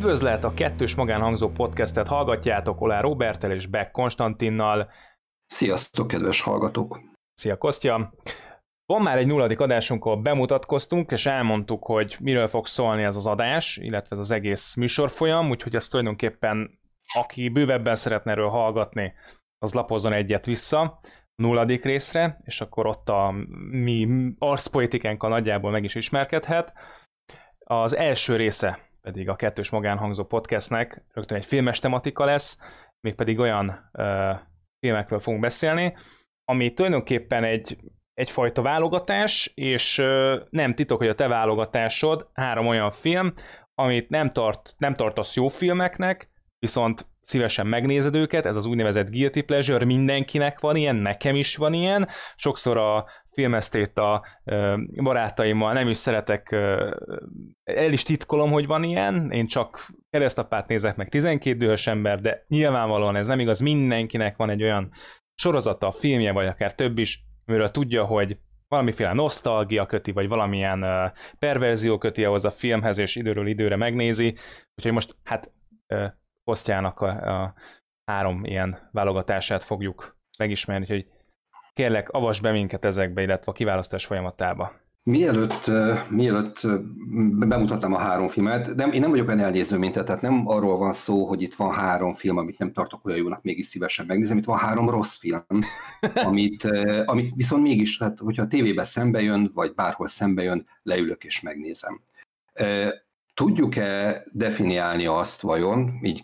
Üdvözlet a kettős magánhangzó podcastet hallgatjátok Olá Robertel és Beck Konstantinnal. Sziasztok, kedves hallgatók! Szia, Kostya! Van már egy nulladik adásunk, ahol bemutatkoztunk, és elmondtuk, hogy miről fog szólni ez az adás, illetve ez az egész műsorfolyam, úgyhogy ezt tulajdonképpen aki bővebben szeretne erről hallgatni, az lapozzon egyet vissza nulladik részre, és akkor ott a mi arcpolitikánkkal nagyjából meg is ismerkedhet. Az első része pedig a kettős magánhangzó podcastnek rögtön egy filmes tematika lesz, mégpedig olyan uh, filmekről fogunk beszélni, ami tulajdonképpen egy, egyfajta válogatás, és uh, nem titok, hogy a te válogatásod három olyan film, amit nem, tart, nem tartasz jó filmeknek, viszont szívesen megnézed őket, ez az úgynevezett guilty pleasure, mindenkinek van ilyen, nekem is van ilyen, sokszor a filmesztét a barátaimmal nem is szeretek, el is titkolom, hogy van ilyen, én csak keresztapát nézek meg 12 dühös ember, de nyilvánvalóan ez nem igaz, mindenkinek van egy olyan sorozata, filmje, vagy akár több is, amiről tudja, hogy valamiféle nosztalgia köti, vagy valamilyen uh, perverzió köti ahhoz a filmhez, és időről időre megnézi. Úgyhogy most hát posztjának a, a három ilyen válogatását fogjuk megismerni, hogy kérlek, avasd be minket ezekbe, illetve a kiválasztás folyamatába. Mielőtt, mielőtt bemutattam a három filmet, de én nem vagyok olyan elnéző, mint te, tehát nem arról van szó, hogy itt van három film, amit nem tartok olyan jónak, mégis szívesen megnézem, itt van három rossz film, amit, amit viszont mégis, tehát hogyha a tévében szembe jön, vagy bárhol szembe jön, leülök és megnézem. Tudjuk-e definiálni azt vajon, így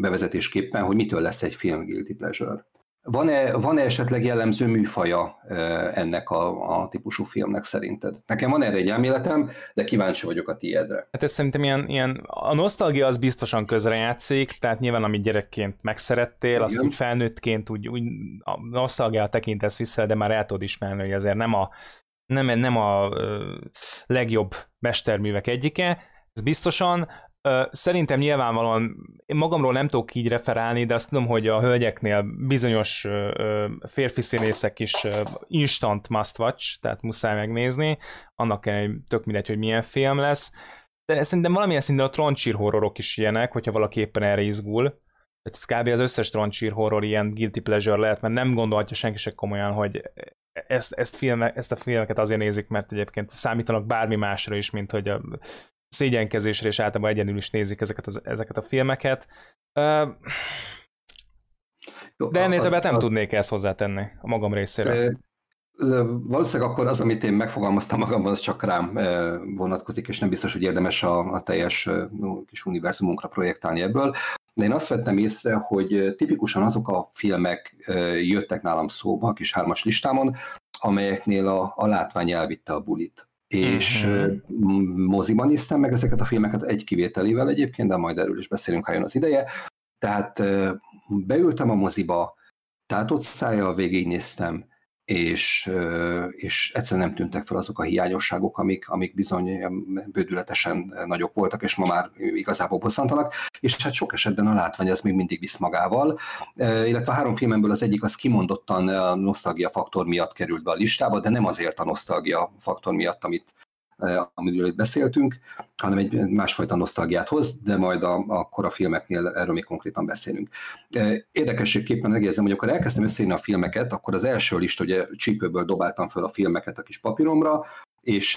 bevezetésképpen, hogy mitől lesz egy film guilty pleasure? Van-e, van-e esetleg jellemző műfaja ennek a, a típusú filmnek szerinted? Nekem van erre egy elméletem, de kíváncsi vagyok a tiédre. Hát ez szerintem ilyen, ilyen a nosztalgia az biztosan közrejátszik, tehát nyilván amit gyerekként megszerettél, Igen. azt úgy felnőttként úgy, úgy a nosztalgia tekintesz vissza, de már el tudod ismerni, hogy azért nem a, nem, nem a legjobb mesterművek egyike, ez biztosan. Szerintem nyilvánvalóan én magamról nem tudok így referálni, de azt tudom, hogy a hölgyeknél bizonyos férfi színészek is instant must watch, tehát muszáj megnézni, annak kell, tök mindegy, hogy milyen film lesz. De szerintem valamilyen szinten a troncsír horrorok is ilyenek, hogyha valaki éppen erre izgul. Ez kb. az összes troncsír horror ilyen guilty pleasure lehet, mert nem gondolhatja senki se komolyan, hogy ezt, ezt, filme, ezt a filmeket azért nézik, mert egyébként számítanak bármi másra is, mint hogy a szégyenkezésre, és általában egyenül is nézik ezeket, az, ezeket a filmeket. De ennél többet nem az... tudnék ezt hozzátenni a magam részéről. Valószínűleg akkor az, amit én megfogalmaztam magamban, az csak rám vonatkozik, és nem biztos, hogy érdemes a, a teljes kis univerzumunkra projektálni ebből. De én azt vettem észre, hogy tipikusan azok a filmek jöttek nálam szóba a kis hármas listámon, amelyeknél a, a látvány elvitte a bulit és uh-huh. moziban néztem meg ezeket a filmeket egy kivételével egyébként, de majd erről is beszélünk, ha jön az ideje. Tehát beültem a moziba, tátott szájjal végignéztem, és, és egyszerűen nem tűntek fel azok a hiányosságok, amik, amik bizony bődületesen nagyok voltak, és ma már igazából bosszantanak, és hát sok esetben a látvány az még mindig visz magával, illetve a három filmemből az egyik az kimondottan a nosztalgia faktor miatt került be a listába, de nem azért a nosztalgia faktor miatt, amit amiről itt beszéltünk, hanem egy másfajta nosztalgiát hoz, de majd a, akkor a filmeknél erről még konkrétan beszélünk. Érdekességképpen megjegyzem, hogy akkor elkezdtem összeírni a filmeket, akkor az első list, ugye csípőből dobáltam fel a filmeket a kis papíromra, és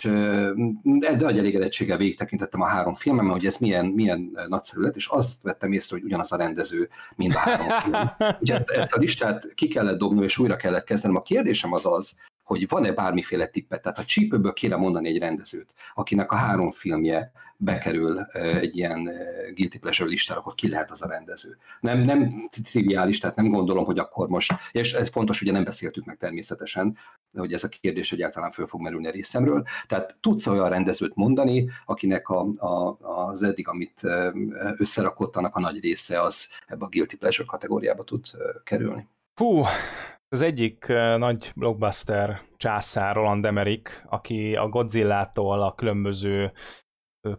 de nagy elégedettséggel végig tekintettem a három filmem, hogy ez milyen, milyen nagyszerű lett, és azt vettem észre, hogy ugyanaz a rendező mind a három film. Ugye ezt, ezt a listát ki kellett dobnom, és újra kellett kezdenem. A kérdésem az az, hogy van-e bármiféle tippet. Tehát a csípőből kéne mondani egy rendezőt, akinek a három filmje bekerül egy ilyen guilty pleasure listára, akkor ki lehet az a rendező. Nem, nem triviális, tehát nem gondolom, hogy akkor most, és ez fontos, ugye nem beszéltük meg természetesen, hogy ez a kérdés egyáltalán föl fog merülni a részemről. Tehát tudsz olyan rendezőt mondani, akinek a, a, az eddig, amit összerakott, annak a nagy része az ebbe a guilty pleasure kategóriába tud kerülni. Hú, az egyik nagy blockbuster császár Roland Emmerich, aki a Godzilla-tól a különböző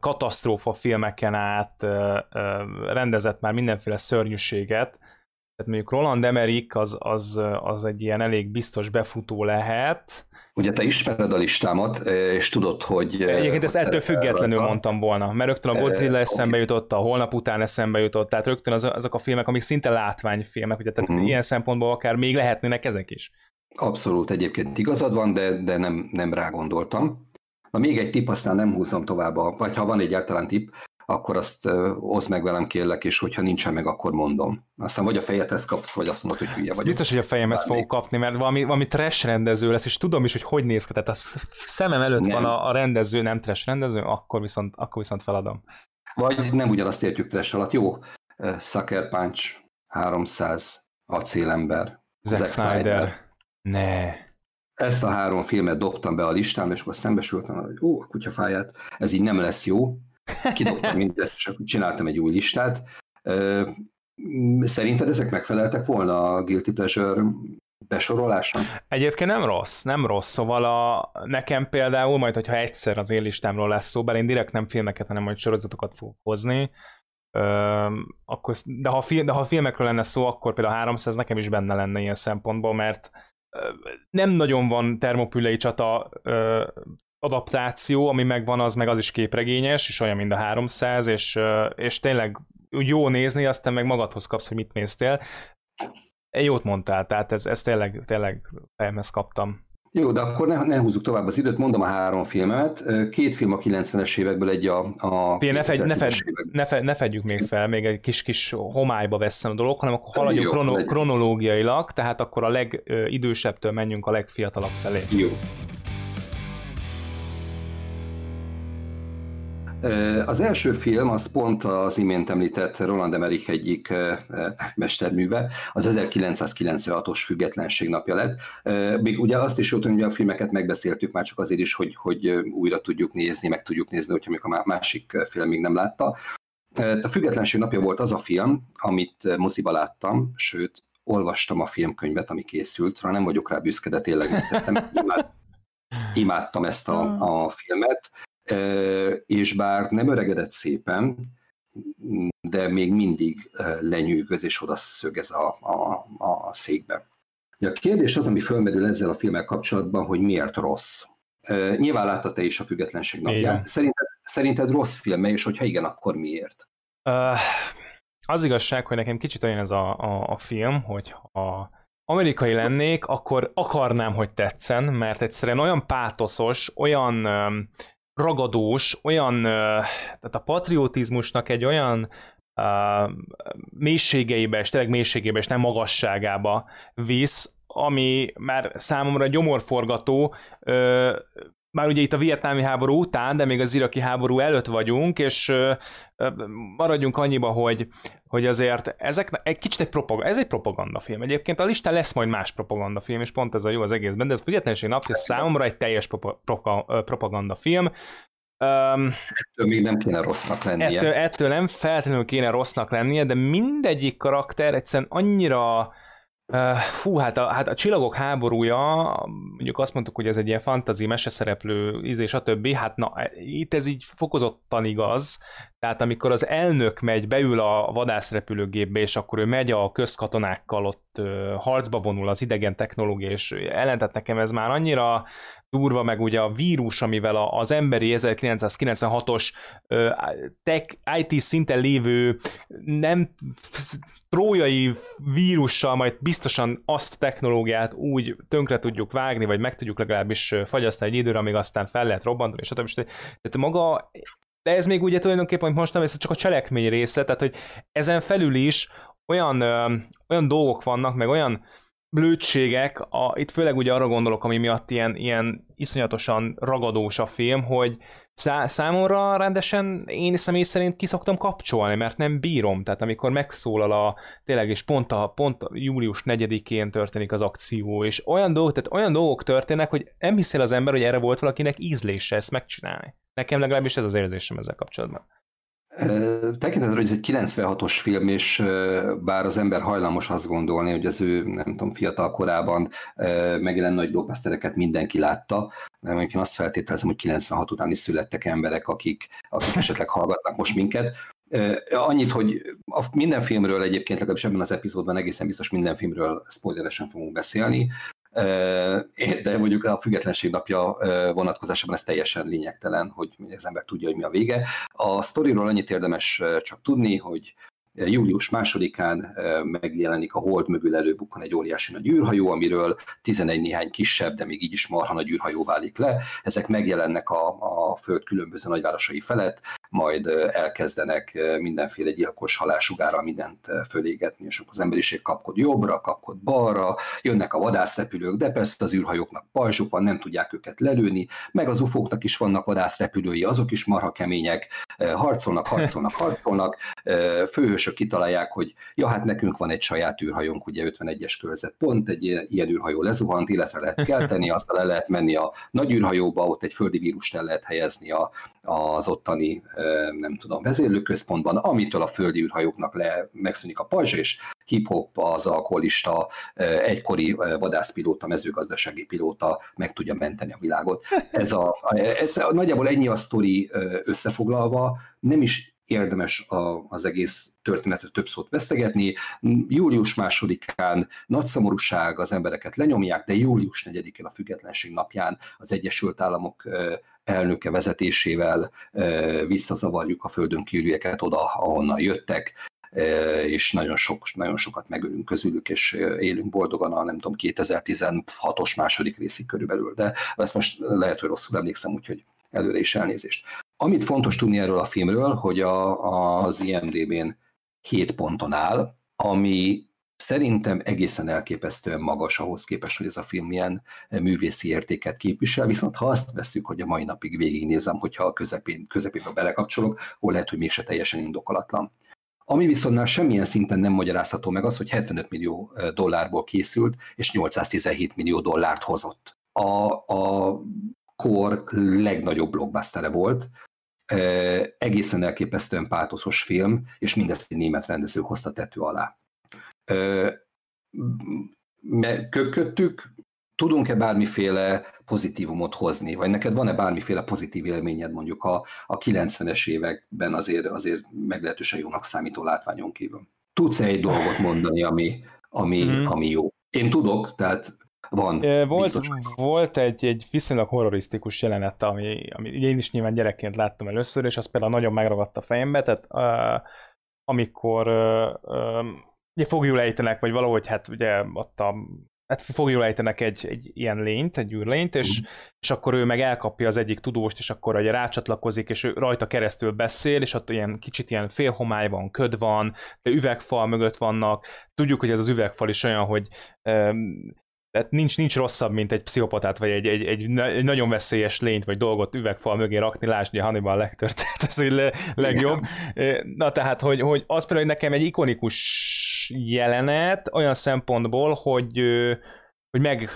katasztrófa filmeken át rendezett már mindenféle szörnyűséget, Tehát mondjuk Roland Emmerich az, az, az egy ilyen elég biztos befutó lehet. Ugye te ismered a listámat, és tudod, hogy... Egyébként ezt ettől függetlenül rajta. mondtam volna, mert rögtön a Godzilla eszembe jutott, a holnap után eszembe jutott, tehát rögtön az, azok a filmek, amik szinte látványfilmek, ugye, tehát uh-huh. ilyen szempontból akár még lehetnének ezek is. Abszolút egyébként igazad van, de, de nem, nem rá gondoltam. Na még egy tip, aztán nem húzom tovább, vagy ha van egyáltalán tip, akkor azt oszd meg velem kérlek, és hogyha nincsen meg, akkor mondom. Aztán vagy a fejedhez kapsz, vagy azt mondod, hogy hülye vagy. Biztos, hogy a fejemhez fogok kapni, mert valami, valami trash rendező lesz, és tudom is, hogy hogy néz ki. Tehát a szemem előtt nem. van a, a rendező, nem trash rendező, akkor viszont, akkor viszont feladom. Vagy nem ugyanazt értjük trash alatt. Jó, Sucker Punch, 300, Acélember, Zack Snyder. Snyder. Ne. Ezt a három filmet dobtam be a listámba, és akkor szembesültem, hogy ó, a kutyafáját, ez így nem lesz jó, Kidobtam mindet, csak csináltam egy új listát. Szerinted ezek megfeleltek volna a Guilty Pleasure besorolása? Egyébként nem rossz, nem rossz, szóval a, nekem például, majd hogyha egyszer az én lesz szó, bár én direkt nem filmeket, hanem majd sorozatokat fogok hozni, akkor, de, ha de ha filmekről lenne szó, akkor például a 300 nekem is benne lenne ilyen szempontból, mert nem nagyon van termopülei csata adaptáció, ami megvan, az meg az is képregényes, és olyan, mint a 300, és, és tényleg jó nézni, aztán meg magadhoz kapsz, hogy mit néztél. Jót mondtál, tehát ez, ez tényleg, tényleg fejemhez kaptam. Jó, de akkor ne, ne húzzuk tovább az időt, mondom a három filmemet. Két film a 90-es évekből, egy a... a Pia, ne, fegy, ne, fegy, ne, fegy, ne fedjük még fel, még egy kis-kis homályba veszem a dolog, hanem akkor haladjunk krono, kronológiailag, tehát akkor a legidősebbtől menjünk a legfiatalabb felé. Jó. Az első film az pont az imént említett Roland Emmerich egyik mesterműve, az 1996-os függetlenség napja lett. Még ugye azt is jót, hogy a filmeket megbeszéltük már csak azért is, hogy, hogy újra tudjuk nézni, meg tudjuk nézni, hogyha még a másik film még nem látta. A függetlenség napja volt az a film, amit moziba láttam, sőt, olvastam a filmkönyvet, ami készült, rá nem vagyok rá büszke, de tényleg imádtam ezt a, a filmet és bár nem öregedett szépen, de még mindig lenyűgöz és oda szögez a, a, a székbe. A kérdés az, ami fölmerül ezzel a filmmel kapcsolatban, hogy miért rossz. Nyilván látta te is a függetlenség napját. Szerinted, szerinted rossz filme, és hogyha igen, akkor miért? Uh, az igazság, hogy nekem kicsit olyan ez a, a, a film, hogy ha amerikai lennék, akkor akarnám, hogy tetszen, mert egyszerűen olyan pátoszos, olyan ragadós, olyan, tehát a patriotizmusnak egy olyan uh, mélységeibe, és tényleg mélységeibe, és nem magasságába visz, ami már számomra gyomorforgató, már ugye itt a vietnámi háború után, de még az iraki háború előtt vagyunk, és maradjunk annyiba, hogy, hogy azért ezek egy kicsit egy propaganda, ez egy propagandafilm. Egyébként a listán lesz majd más propagandafilm, és pont ez a jó az egészben, de ez függetlenség napja számomra egy teljes propagandafilm. Um, ettől még nem kéne rossznak lennie. Ettől, ettől nem feltétlenül kéne rossznak lennie, de mindegyik karakter egyszerűen annyira Fú, hát a, hát a Csillagok háborúja, mondjuk azt mondtuk, hogy ez egy ilyen fantazi meseszereplő íz a többi, hát na, itt ez így fokozottan igaz, tehát amikor az elnök megy, beül a vadászrepülőgépbe, és akkor ő megy a közkatonákkal, ott uh, harcba vonul az idegen technológia, és ellentett nekem ez már annyira durva, meg ugye a vírus, amivel az emberi 1996-os uh, tech, IT szinten lévő nem trójai vírussal majd biztosan azt technológiát úgy tönkre tudjuk vágni, vagy meg tudjuk legalábbis fagyasztani egy időre, amíg aztán fel lehet robbantani, és stb. Tehát maga de ez még ugye tulajdonképpen, hogy most nem, ez csak a cselekmény része, tehát hogy ezen felül is olyan, ö, olyan dolgok vannak, meg olyan blödségek, a, itt főleg ugye arra gondolok, ami miatt ilyen, ilyen iszonyatosan ragadós a film, hogy szá, számomra rendesen én személy szerint kiszoktam kapcsolni, mert nem bírom, tehát amikor megszólal a, tényleg, és pont a, pont a július 4-én történik az akció, és olyan dolgok, tehát olyan dolgok történnek, hogy nem hiszel az ember, hogy erre volt valakinek ízlése ezt megcsinálni. Nekem legalábbis ez az érzésem ezzel kapcsolatban. Tekintetben, hogy ez egy 96-os film, és bár az ember hajlamos azt gondolni, hogy az ő, nem tudom, fiatal korában megjelent nagy blockbustereket mindenki látta, mondjuk én azt feltételezem, hogy 96 után is születtek emberek, akik, akik esetleg hallgatnak most minket. Annyit, hogy a minden filmről egyébként legalábbis ebben az epizódban egészen biztos minden filmről spoileresen fogunk beszélni, de mondjuk a függetlenség napja vonatkozásában ez teljesen lényegtelen, hogy az ember tudja, hogy mi a vége. A sztoriról annyit érdemes csak tudni, hogy július másodikán megjelenik a hold mögül előbukkan egy óriási nagy űrhajó, amiről 11 néhány kisebb, de még így is marha nagy űrhajó válik le. Ezek megjelennek a, a Föld különböző nagyvárosai felett, majd elkezdenek mindenféle gyilkos halálsugára mindent fölégetni, és akkor az emberiség kapkod jobbra, kapkod balra, jönnek a vadászrepülők, de persze az űrhajóknak pajzsuk van, nem tudják őket lelőni, meg az ufóknak is vannak vadászrepülői, azok is marha kemények, harcolnak, harcolnak, harcolnak, főhősök kitalálják, hogy ja, hát nekünk van egy saját űrhajónk, ugye 51-es körzet pont, egy ilyen űrhajó lezuhant, illetve lehet kelteni, aztán le lehet menni a nagy űrhajóba, ott egy földi vírust el lehet helyezni a, az ottani nem tudom, vezérlőközpontban, amitől a földi űrhajóknak le, megszűnik a pajzs, és hip-hop az alkoholista, egykori vadászpilóta, mezőgazdasági pilóta meg tudja menteni a világot. Ez a, ez, nagyjából ennyi a sztori összefoglalva, nem is érdemes a, az egész történetet több szót vesztegetni. Július másodikán nagy szomorúság, az embereket lenyomják, de július 4-én a függetlenség napján az Egyesült Államok elnöke vezetésével visszazavarjuk a földön kívülieket oda, ahonnan jöttek, és nagyon, sok, nagyon sokat megölünk közülük, és élünk boldogan a nem tudom, 2016-os második részig körülbelül, de ezt most lehet, hogy rosszul emlékszem, úgyhogy előre is elnézést. Amit fontos tudni erről a filmről, hogy a, az IMDB-n 7 ponton áll, ami szerintem egészen elképesztően magas ahhoz képest, hogy ez a film milyen művészi értéket képvisel, viszont ha azt veszük, hogy a mai napig végignézem, hogyha a közepén, közepébe belekapcsolok, akkor lehet, hogy mégse teljesen indokolatlan. Ami viszont már semmilyen szinten nem magyarázható meg az, hogy 75 millió dollárból készült, és 817 millió dollárt hozott. A, a kor legnagyobb blockbustere volt, egészen elképesztően pátoszos film, és mindezt egy német rendező hozta tető alá. Köködtük, tudunk-e bármiféle pozitívumot hozni, vagy neked van-e bármiféle pozitív élményed mondjuk a, a 90-es években azért, azért meglehetősen jónak számító látványon kívül? Tudsz-e egy dolgot mondani, ami, ami, mm. ami jó? Én tudok, tehát van. Volt, volt egy, egy viszonylag horrorisztikus jelenet, ami, ami én is nyilván gyerekként láttam először, és az például nagyon megragadt a fejembe, tehát uh, amikor uh, um, ugye fogjul ejtenek, vagy valahogy hát ugye ott a hát fogjul ejtenek egy, egy ilyen lényt, egy űrlényt, és, mm. és akkor ő meg elkapja az egyik tudóst, és akkor ugye rácsatlakozik, és ő rajta keresztül beszél, és ott ilyen kicsit ilyen félhomály van, köd van, de üvegfal mögött vannak. Tudjuk, hogy ez az üvegfal is olyan, hogy um, tehát nincs, nincs rosszabb, mint egy pszichopatát, vagy egy, egy, egy, egy nagyon veszélyes lényt, vagy dolgot üvegfal mögé rakni, lásd, a Hannibal Lecter, tehát ez a le, legjobb. Na tehát, hogy, hogy az például hogy nekem egy ikonikus jelenet, olyan szempontból, hogy hogy meg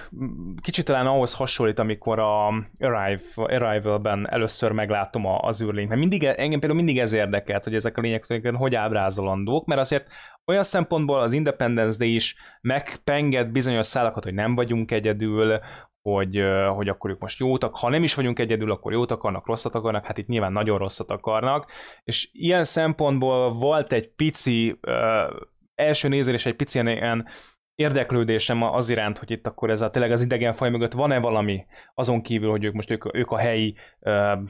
kicsit talán ahhoz hasonlít, amikor a Arrive, Arrival-ben először meglátom az űrlényt, mert mindig, engem például mindig ez érdekelt, hogy ezek a lények hogy ábrázolandók, mert azért olyan szempontból az Independence Day is megpenged bizonyos szálakat, hogy nem vagyunk egyedül, hogy, hogy akkor ők most jótak, ha nem is vagyunk egyedül, akkor jót akarnak, rosszat akarnak, hát itt nyilván nagyon rosszat akarnak, és ilyen szempontból volt egy pici, uh, első nézés egy pici ilyen érdeklődésem az iránt, hogy itt akkor ez a tényleg az idegenfaj mögött van-e valami, azon kívül, hogy ők most ők, ők a helyi uh,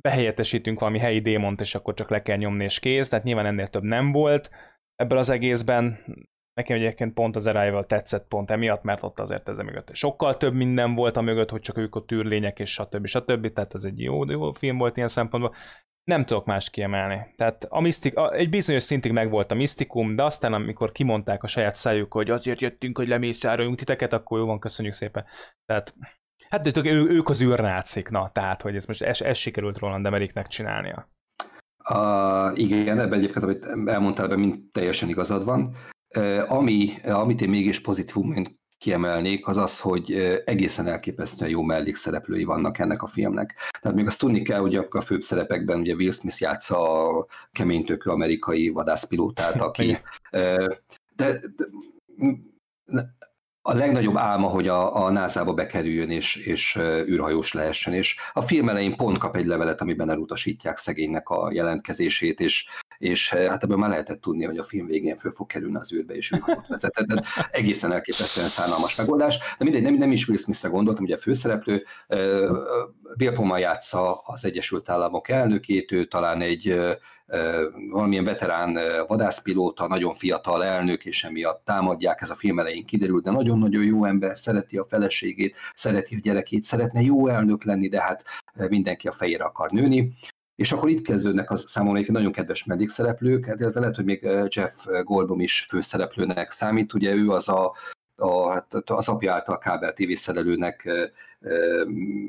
behelyettesítünk valami helyi démont, és akkor csak le kell nyomni, és kész, tehát nyilván ennél több nem volt ebből az egészben. Nekem egyébként pont az Arrival tetszett pont emiatt, mert ott azért ez mögött sokkal több minden volt a mögött, hogy csak ők a tűrlények, és stb. stb. Tehát ez egy jó, jó film volt ilyen szempontból nem tudok más kiemelni. Tehát a misztik, a, egy bizonyos szintig megvolt a misztikum, de aztán amikor kimondták a saját szájuk, hogy azért jöttünk, hogy lemészároljunk titeket, akkor jó van, köszönjük szépen. Tehát, hát de ő, ők az űrnácik, na, tehát, hogy ez most ez, ez sikerült Roland Emeriknek csinálnia. Uh, igen, ebben egyébként, amit elmondtál, ebben mind teljesen igazad van. Ami, amit én mégis pozitívumként kiemelnék, az az, hogy egészen elképesztően jó mellékszereplői vannak ennek a filmnek. Tehát még azt tudni kell, hogy a főbb szerepekben ugye Will Smith játsza a keménytökő amerikai vadászpilótát, aki de, de, a legnagyobb álma, hogy a, a NASA-ba bekerüljön és, és űrhajós lehessen, és a film elején pont kap egy levelet, amiben elutasítják szegénynek a jelentkezését, és, és hát ebből már lehetett tudni, hogy a film végén föl fog kerülni az űrbe, és űrhajót vezetett. De egészen elképesztően szánalmas megoldás. De mindegy, nem, nem is Will Smith-re gondoltam, ugye a főszereplő, Bill Pullman játsza az Egyesült Államok elnökét, ő talán egy valamilyen veterán vadászpilóta, nagyon fiatal elnök, és emiatt támadják, ez a film elején kiderült, de nagyon-nagyon jó ember, szereti a feleségét, szereti a gyerekét, szeretne jó elnök lenni, de hát mindenki a fejére akar nőni. És akkor itt kezdődnek az számomra egy nagyon kedves mellékszereplők, hát illetve lehet, hogy még Jeff Goldblum is főszereplőnek számít, ugye ő az a, a, hát az apja által kábel TV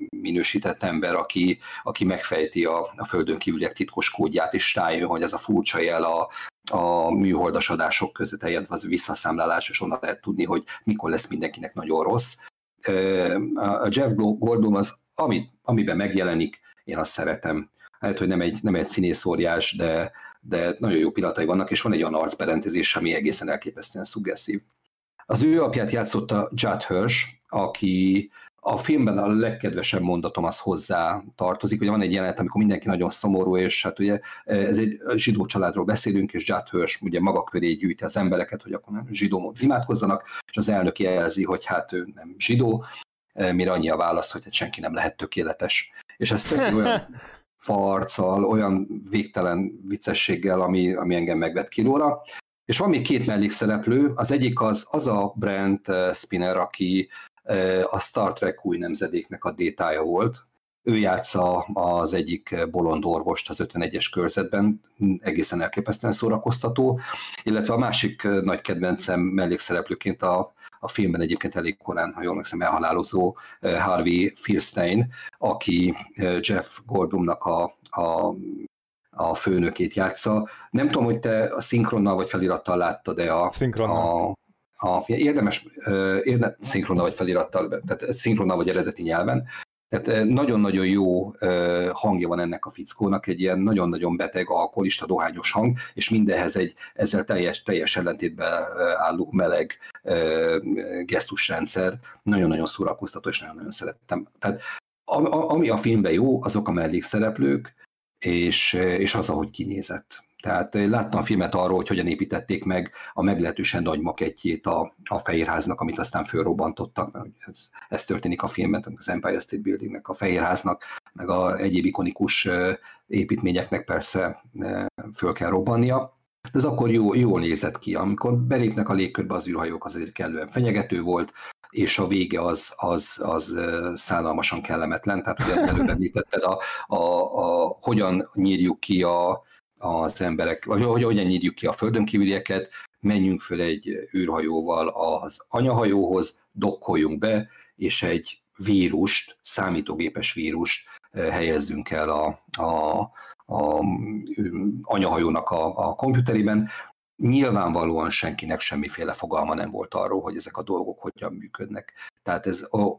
minősített ember, aki, aki megfejti a, a földön kívüliek titkos kódját, és rájön, hogy ez a furcsa jel a, a műholdas adások között eljön az visszaszámlálás, és onnan lehet tudni, hogy mikor lesz mindenkinek nagyon rossz. A Jeff Goldblum az, amit, amiben megjelenik, én azt szeretem. Lehet, hogy nem egy, nem egy színészóriás, de, de nagyon jó pillanatai vannak, és van egy olyan arcberendezés, ami egészen elképesztően szuggesszív. Az ő apját játszotta Judd Hirsch, aki a filmben a legkedvesebb mondatom az hozzá tartozik. Ugye van egy jelenet, amikor mindenki nagyon szomorú, és hát ugye ez egy zsidó családról beszélünk, és Judd Hirsch ugye maga köré gyűjti az embereket, hogy akkor nem zsidó módon imádkozzanak, és az elnök jelzi, hogy hát ő nem zsidó, mire annyi a válasz, hogy hát senki nem lehet tökéletes. És ezt teszi olyan farccal, olyan végtelen viccességgel, ami, ami engem megvet kilóra. És van még két mellékszereplő, az egyik az, az a Brent Spinner, aki a Star Trek új nemzedéknek a détája volt. Ő játsza az egyik bolond orvost az 51-es körzetben, egészen elképesztően szórakoztató, illetve a másik nagy kedvencem mellékszereplőként a, a filmben egyébként elég korán, ha jól megszem, elhalálozó Harvey Fierstein, aki Jeff Goldblumnak a, a a főnökét játsza. Nem tudom, hogy te a szinkronnal vagy felirattal láttad de a, a, a, érdemes, érde, szinkronnal vagy felirattal, tehát szinkronnal vagy eredeti nyelven, tehát nagyon-nagyon jó hangja van ennek a fickónak, egy ilyen nagyon-nagyon beteg, alkoholista, dohányos hang, és mindenhez egy ezzel teljes, teljes ellentétben álló meleg gesztusrendszer. Nagyon-nagyon szórakoztató, és nagyon-nagyon szerettem. Tehát ami a filmben jó, azok a mellékszereplők, és, és az, ahogy kinézett. Tehát láttam a filmet arról, hogy hogyan építették meg a meglehetősen nagy makettjét a, a Fehérháznak, amit aztán fölrobbantottak, mert ez, ez történik a filmben, az Empire State Buildingnek, a Fehérháznak, meg a egyéb ikonikus építményeknek persze föl kell robbannia. De ez akkor jó, jól nézett ki. Amikor belépnek a légkörbe az űrhajók, az azért kellően fenyegető volt, és a vége az, az, az szállalmasan kellemetlen. Tehát ugye előbb említetted, a, a, a, hogyan nyírjuk ki a, az emberek, vagy hogy hogyan nyírjuk ki a földön kívülieket, menjünk föl egy űrhajóval az anyahajóhoz, dokkoljunk be, és egy vírust, számítógépes vírust helyezzünk el a, a, a anyahajónak a, a komputerében, nyilvánvalóan senkinek semmiféle fogalma nem volt arról, hogy ezek a dolgok hogyan működnek. Tehát ez o,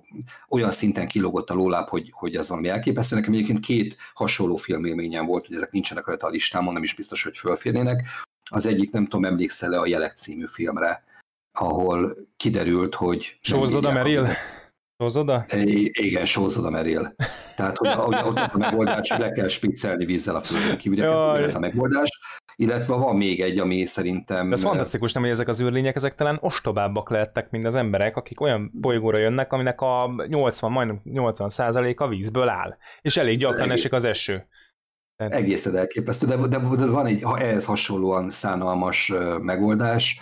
olyan szinten kilógott a lóláb, hogy, hogy ez valami elképesztő. Nekem egyébként két hasonló filmélményem volt, hogy ezek nincsenek rajta a listámon, nem is biztos, hogy fölférnének. Az egyik, nem tudom, emlékszel-e a Jelek című filmre, ahol kiderült, hogy... Sózoda Meril? Sózoda? Igen, sózoda Meril. Tehát, hogy, hogy ott a megoldás, hogy le kell spiccelni vízzel a földön kívül, ez a megoldás illetve van még egy, ami szerintem... De ez fantasztikus, nem, hogy ezek az űrlények, ezek talán ostobábbak lehettek, mint az emberek, akik olyan bolygóra jönnek, aminek a 80, majdnem 80 a vízből áll, és elég gyakran esik az eső. Tehát... Egészen elképesztő, de, de, de van egy ha ehhez hasonlóan szánalmas megoldás.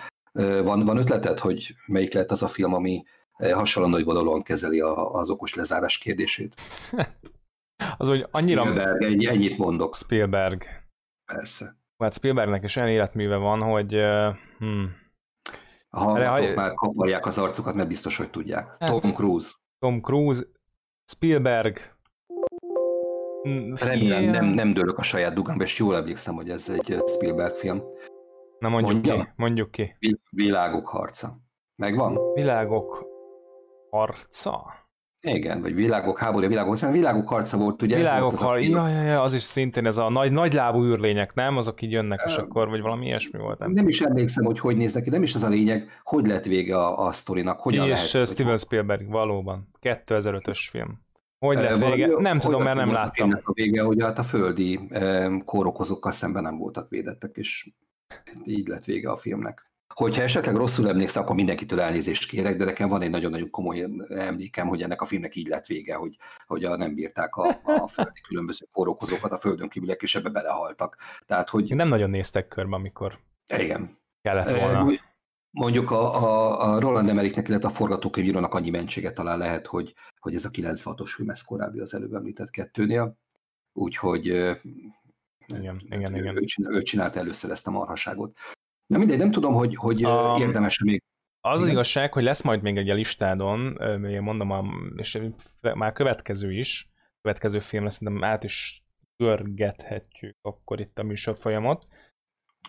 Van, van ötleted, hogy melyik lehet az a film, ami hasonlóan nagy vonalon kezeli a, az okos lezárás kérdését? az, hogy annyira... Spielberg, ennyi, ennyit mondok. Spielberg. Persze. Hát Spielbergnek is olyan életműve van, hogy hmm, a hallgatók ha... már kaparják az arcokat, mert biztos, hogy tudják. Hát, Tom Cruise. Tom Cruise, Spielberg. Hmm, Remélem nem, nem dőlök a saját dugamba, és jól emlékszem, hogy ez egy Spielberg film. Na mondjuk Mondjam? ki, mondjuk ki. Világok harca. Megvan? Világok harca? Igen, vagy világok háborúja, világok, hiszen világok harca volt, ugye? Világok az, har... ja, ja, ja, az is szintén ez a nagy, nagy lábú űrlények, nem? Azok így jönnek, és akkor, vagy valami ilyesmi volt. Nem, nem is emlékszem, hogy hogy néznek ki, nem is az a lényeg, hogy lett vége a, a sztorinak, hogyan és lehet. Steven Spielberg, valóban, 2005-ös film. Hogy lett vége? Valami, nem tudom, mert nem láttam. A vége, hogy hát a földi kórokozókkal szemben nem voltak védettek, és így lett vége a filmnek. Hogyha esetleg rosszul emlékszem, akkor mindenkitől elnézést kérek, de nekem van egy nagyon-nagyon komoly emlékem, hogy ennek a filmnek így lett vége, hogy, hogy a, nem bírták a, a földi különböző kórokozókat, a földön kívüliek, és ebbe belehaltak. Tehát, hogy... Nem nagyon néztek körbe, amikor igen. kellett volna. Mondjuk a, a, a Roland Emmerichnek, illetve a forgatókönyvírónak annyi mentsége talán lehet, hogy, hogy ez a 96-os film, ez korábbi az előbb említett kettőnél. Úgyhogy igen, igen, igen. Ő, ő csinálta először ezt a marhaságot. Na mindegy, nem tudom, hogy, hogy um, érdemes még. Az az igazság, hogy lesz majd még egy a listádon, én mondom, és már következő is, következő film lesz, szerintem át is görgethetjük akkor itt a műsorfolyamot,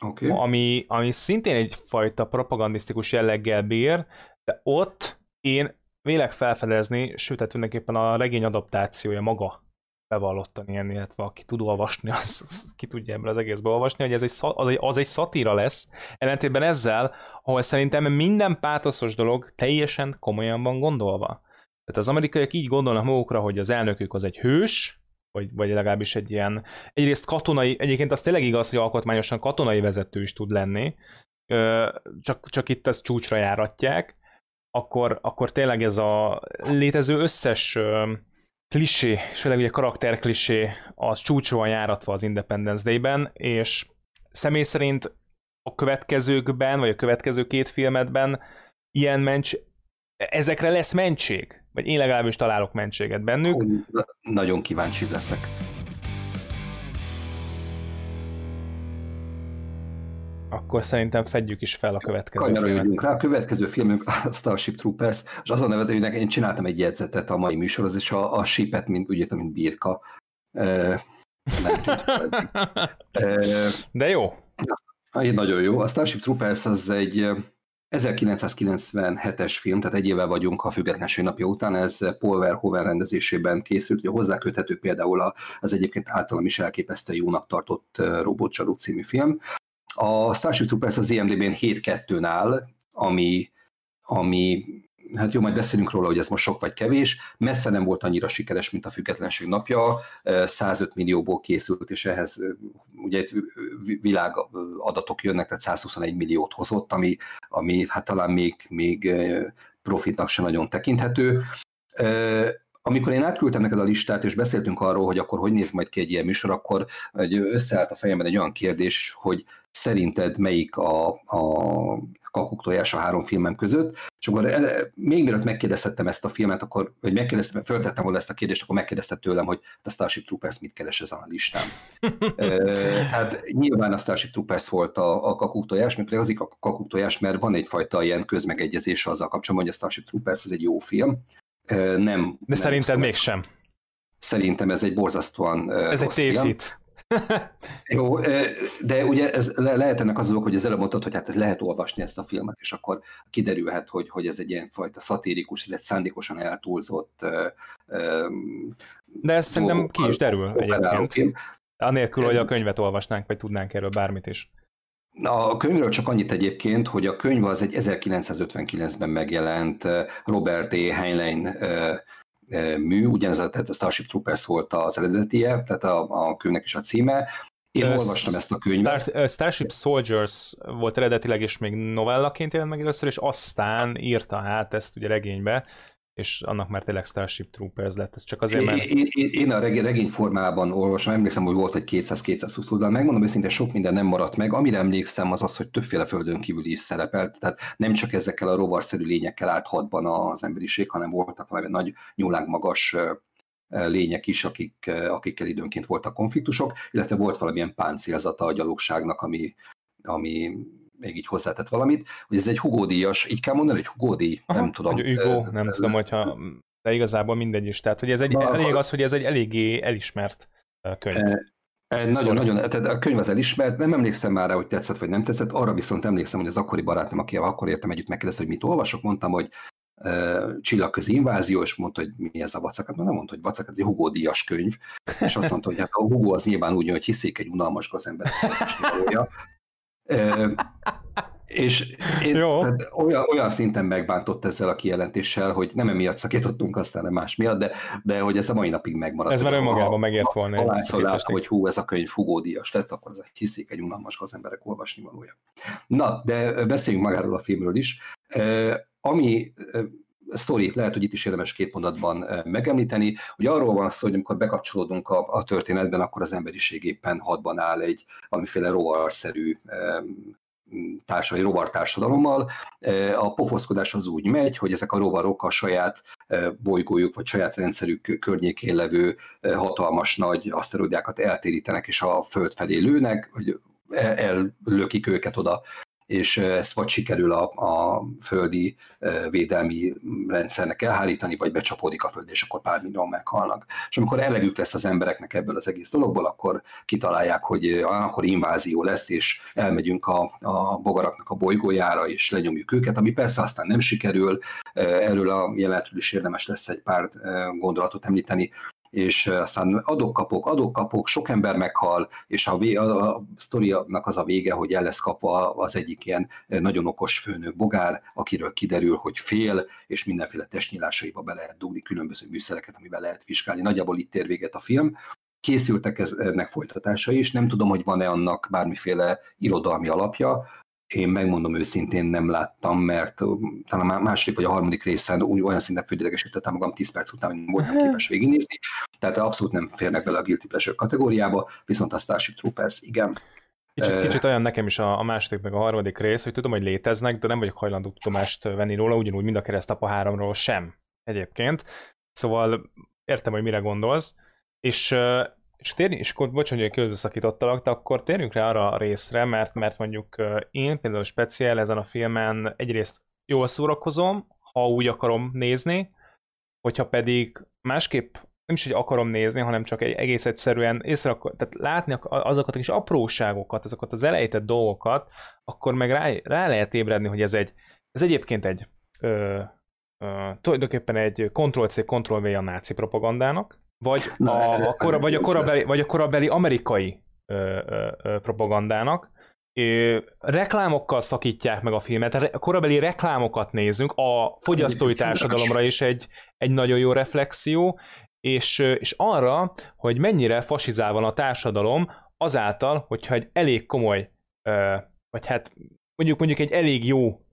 okay. ami, ami szintén egyfajta propagandisztikus jelleggel bír, de ott én vélek felfedezni, sőt, tehát tulajdonképpen a regény adaptációja maga bevallottan ilyen, illetve aki tud olvasni, az, az ki tudja ebből az egészből olvasni, hogy ez egy, az, egy, az egy szatíra lesz, ellentétben ezzel, ahol szerintem minden pátoszos dolog teljesen komolyan van gondolva. Tehát az amerikaiak így gondolnak magukra, hogy az elnökük az egy hős, vagy, vagy legalábbis egy ilyen, egyrészt katonai, egyébként az tényleg igaz, hogy alkotmányosan katonai vezető is tud lenni, csak, csak itt ezt csúcsra járatják, akkor, akkor tényleg ez a létező összes klisé, és főleg ugye karakter klisé, az csúcsra van járatva az Independence Day-ben, és személy szerint a következőkben, vagy a következő két filmedben ilyen mencs, ezekre lesz mentség? Vagy én legalábbis találok mentséget bennük? Nagyon kíváncsi leszek. Akkor szerintem fedjük is fel a következő filmet. rá, a következő filmünk a Starship Troopers, és azon nevező, hogy én csináltam egy jegyzetet a mai műsorhoz, és a, a shipet, mint, ugye, mint birka. E, De jó. Nagyon jó. A Starship Troopers az egy 1997-es film, tehát egy éve vagyunk a függetlenség napja után, ez Paul Verhoeven rendezésében készült, hogy hozzáköthető például az egyébként általam is elképesztő jónak tartott Robotcsaló című film, a Starship Troopers az IMDb-n 7-2-n áll, ami, ami hát jó, majd beszélünk róla, hogy ez most sok vagy kevés, messze nem volt annyira sikeres, mint a Függetlenség napja, 105 millióból készült, és ehhez ugye itt világadatok jönnek, tehát 121 milliót hozott, ami, ami hát talán még, még profitnak sem nagyon tekinthető. Amikor én átküldtem neked a listát, és beszéltünk arról, hogy akkor hogy néz majd ki egy ilyen műsor, akkor összeállt a fejemben egy olyan kérdés, hogy szerinted melyik a, a kakuk tojás a három filmem között, és akkor még mielőtt megkérdeztettem ezt a filmet, akkor, vagy megkérdeztem, föltettem volna ezt a kérdést, akkor megkérdezte tőlem, hogy a Starship Troopers mit keres ezen a listán. hát nyilván a Starship Troopers volt a, a kakuk tojás, mert azért a kakuk tojás, mert van egyfajta ilyen közmegegyezés azzal kapcsolatban, hogy a Starship Troopers ez egy jó film. Nem, De nem szerinted mégsem. Szerintem ez egy borzasztóan Ez egy tévhit. Jó, de ugye ez le, lehet ennek az hogy az előbb mondtad, hogy hát lehet olvasni ezt a filmet, és akkor kiderülhet, hogy, hogy ez egy ilyen fajta szatirikus, ez egy szándékosan eltúlzott De ez szerintem ki is derül egyébként. Anélkül, hogy a könyvet olvasnánk, vagy tudnánk erről bármit is. A könyvről csak annyit egyébként, hogy a könyv az egy 1959-ben megjelent Robert E. Heinlein mű, ugyanez a, tehát a Starship Troopers volt az eredetie, tehát a, a könyvnek is a címe. Én olvastam ezt a könyvet. Star, Starship Soldiers volt eredetileg, és még novellaként jelent meg először, és aztán írta át ezt ugye regénybe, és annak már tényleg Starship Troopers lett, ez csak azért, mert... Én, én, én a regény, regény formában olvasom, emlékszem, hogy volt egy 200-220 oldal, megmondom őszintén, sok minden nem maradt meg, amire emlékszem az az, hogy többféle földön kívül is szerepelt, tehát nem csak ezekkel a rovarszerű lényekkel állt hadban az emberiség, hanem voltak valami nagy nyúlánk magas lények is, akik, akikkel időnként voltak konfliktusok, illetve volt valamilyen páncélzata a gyalogságnak, ami, ami még így hozzátett valamit, hogy ez egy Hugo díjas, így kell mondani, hogy Hugo díj, Aha, nem tudom. Hogy Hugo, nem tudom, hogyha, de igazából mindegy is. Tehát, hogy ez egy, Na, elég az, hogy ez egy eléggé elismert könyv. E, e, nagyon, nagyon, tehát a könyv az elismert, nem emlékszem már rá, hogy tetszett vagy nem tetszett, arra viszont emlékszem, hogy az akkori barátom, akivel akkor értem együtt megkérdezte, hogy mit olvasok, mondtam, hogy csillagközi invázió, és mondta, hogy mi ez a vacakat, nem mondta, hogy vacakat, ez egy Hugo díjas könyv, és azt mondta, hogy hát a Hugo az nyilván úgy, hogy hiszék egy unalmas gazember és én, Jó. Tehát olyan, olyan szinten megbántott ezzel a kijelentéssel, hogy nem emiatt szakítottunk, aztán nem más miatt, de, de hogy ez a mai napig megmaradt. Ez már önmagában megért volna. Ha látta, hogy hú, ez a könyv fugódias lett, akkor ez hiszik egy unalmas az emberek olvasni valója. Na, de beszéljünk magáról a filmről is. Ami sztori, lehet, hogy itt is érdemes két mondatban megemlíteni, hogy arról van szó, hogy amikor bekapcsolódunk a, a történetben, akkor az emberiség éppen hadban áll egy valamiféle rovarszerű társadalmi rovartársadalommal. E, a pofoszkodás az úgy megy, hogy ezek a rovarok a saját e, bolygójuk vagy saját rendszerük környékén levő hatalmas nagy aszteroidákat eltérítenek, és a Föld felé lőnek, hogy ellökik őket oda és ezt vagy sikerül a, a földi védelmi rendszernek elhárítani, vagy becsapódik a föld, és akkor pár millió meghalnak. És amikor elegük lesz az embereknek ebből az egész dologból, akkor kitalálják, hogy akkor invázió lesz, és elmegyünk a, a bogaraknak a bolygójára, és lenyomjuk őket, ami persze aztán nem sikerül. Erről a jelenetről is érdemes lesz egy pár gondolatot említeni és aztán adok-kapok, adok-kapok, sok ember meghal, és a, vé, a, a sztorinak az a vége, hogy el lesz kapva az egyik ilyen nagyon okos főnök bogár, akiről kiderül, hogy fél, és mindenféle testnyilásaiba be lehet dugni különböző műszereket, amivel lehet vizsgálni. Nagyjából itt ér véget a film. Készültek ennek folytatásai is, nem tudom, hogy van-e annak bármiféle irodalmi alapja, én megmondom őszintén nem láttam, mert talán a második vagy a harmadik részen úgy, olyan szinten földélegesítettem magam 10 perc után, hogy nem voltam képes végignézni, tehát abszolút nem férnek bele a Guilty Pleasure kategóriába, viszont a Starship Troopers igen. Kicsit, kicsit olyan nekem is a, a második meg a harmadik rész, hogy tudom, hogy léteznek, de nem vagyok hajlandó tudomást venni róla, ugyanúgy mind a keresztapa háromról sem egyébként. Szóval értem, hogy mire gondolsz, és és, térni, és akkor bocs, hogy közbeszakítottalak, de akkor térjünk rá arra a részre, mert, mert mondjuk én például speciál ezen a filmen egyrészt jól szórakozom, ha úgy akarom nézni, hogyha pedig másképp nem is, hogy akarom nézni, hanem csak egy egész egyszerűen észre, tehát látni azokat a kis apróságokat, azokat az elejtett dolgokat, akkor meg rá, rá lehet ébredni, hogy ez egy, ez egyébként egy ö, ö, tulajdonképpen egy Ctrl-C, Ctrl-V a náci propagandának, vagy, Na, a, a, kora, vagy, a korabeli, vagy a korabeli amerikai ö, ö, ö, propagandának. Ö, reklámokkal szakítják meg a filmet, a korabeli reklámokat nézünk, a fogyasztói társadalomra is egy, egy nagyon jó reflexió, és, és arra, hogy mennyire fasizál van a társadalom azáltal, hogyha egy elég komoly, vagy hát mondjuk mondjuk egy elég jó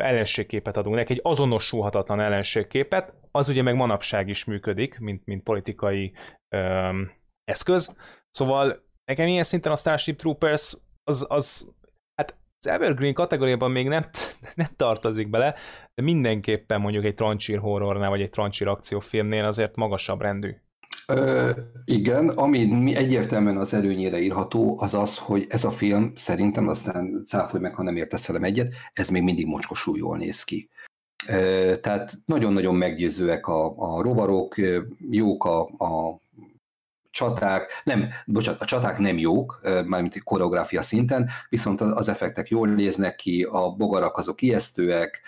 ellenségképet adunk neki, egy azonosulhatatlan ellenségképet, az ugye meg manapság is működik, mint, mint politikai öm, eszköz. Szóval nekem ilyen szinten a Starship Troopers az, az hát az Evergreen kategóriában még nem, nem tartozik bele, de mindenképpen mondjuk egy trancsír horrornál, vagy egy trancsír akciófilmnél azért magasabb rendű. Ö, igen, ami egyértelműen az előnyére írható, az az, hogy ez a film szerintem, aztán cáfolj meg, ha nem értesz velem egyet, ez még mindig mocskosul jól néz ki. Ö, tehát nagyon-nagyon meggyőzőek a, a rovarok, jók a, a csaták, nem, bocsánat, a csaták nem jók, mármint koreográfia szinten, viszont az effektek jól néznek ki, a bogarak azok ijesztőek,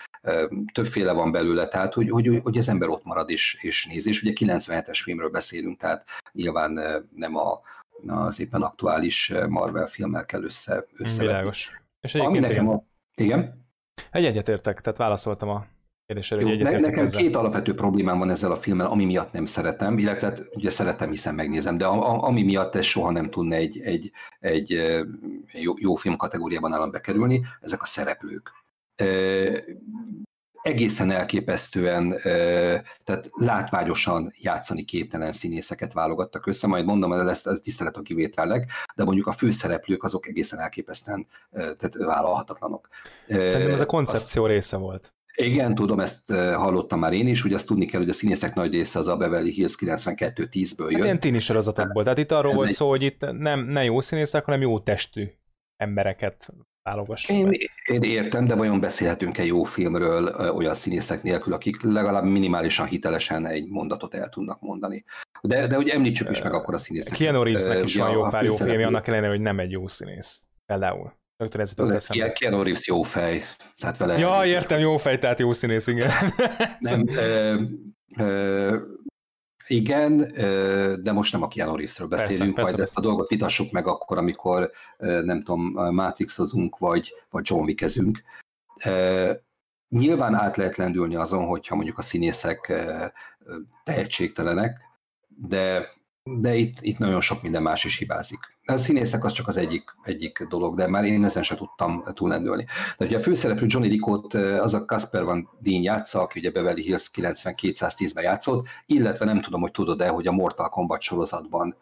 többféle van belőle, tehát hogy, hogy, hogy az ember ott marad és, és néz. És ugye 97-es filmről beszélünk, tehát nyilván nem a, az éppen aktuális Marvel filmmel kell össze, összevetni. Világos. És Ami nekem igen. A... Igen? Egy egyetértek, tehát válaszoltam a kérdésre, hogy ne, Nekem ezzel. két alapvető problémám van ezzel a filmmel, ami miatt nem szeretem, illetve hát ugye szeretem, hiszen megnézem, de a, a, ami miatt ez soha nem tudna egy, egy, egy jó, jó film kategóriában állam bekerülni, ezek a szereplők egészen elképesztően, tehát látványosan játszani képtelen színészeket válogattak össze, majd mondom, hogy lesz a tisztelet a kivételnek, de mondjuk a főszereplők azok egészen elképesztően tehát vállalhatatlanok. Szerintem ez a koncepció azt, része volt. Igen, tudom, ezt hallottam már én is, ugye azt tudni kell, hogy a színészek nagy része az a Beverly Hills 92-10-ből jön. Hát ilyen tini sorozatokból, tehát itt arról Ez volt egy... szó, hogy itt nem, nem jó színészek, hanem jó testű embereket válogassuk én, én értem, de vajon beszélhetünk-e jó filmről olyan színészek nélkül, akik legalább minimálisan hitelesen egy mondatot el tudnak mondani. De, de hogy említsük is meg akkor a színészeket. Keanu Reevesnek is van jó pár jó filmje, annak ellenére, hogy nem egy jó színész. Például. Rögtön ez jutott eszembe. Keanu Reeves jó fej. Tehát vele ja, értem, jó fej, tehát jó színész, igen. Nem, ö, ö, igen, de most nem a Keanu Reevesről beszélünk, persze, persze, majd persze. ezt a dolgot vitassuk meg akkor, amikor nem tudom, Matrixozunk, vagy, vagy John Wickezünk. Nyilván át lehet lendülni azon, hogyha mondjuk a színészek tehetségtelenek, de de itt, itt nagyon sok minden más is hibázik. A színészek az csak az egyik, egyik dolog, de már én ezen sem tudtam túlendülni. De ugye a főszereplő Johnny Rickot az a Casper Van Dien játsza, aki ugye Beverly Hills 9210-ben játszott, illetve nem tudom, hogy tudod-e, hogy a Mortal Kombat sorozatban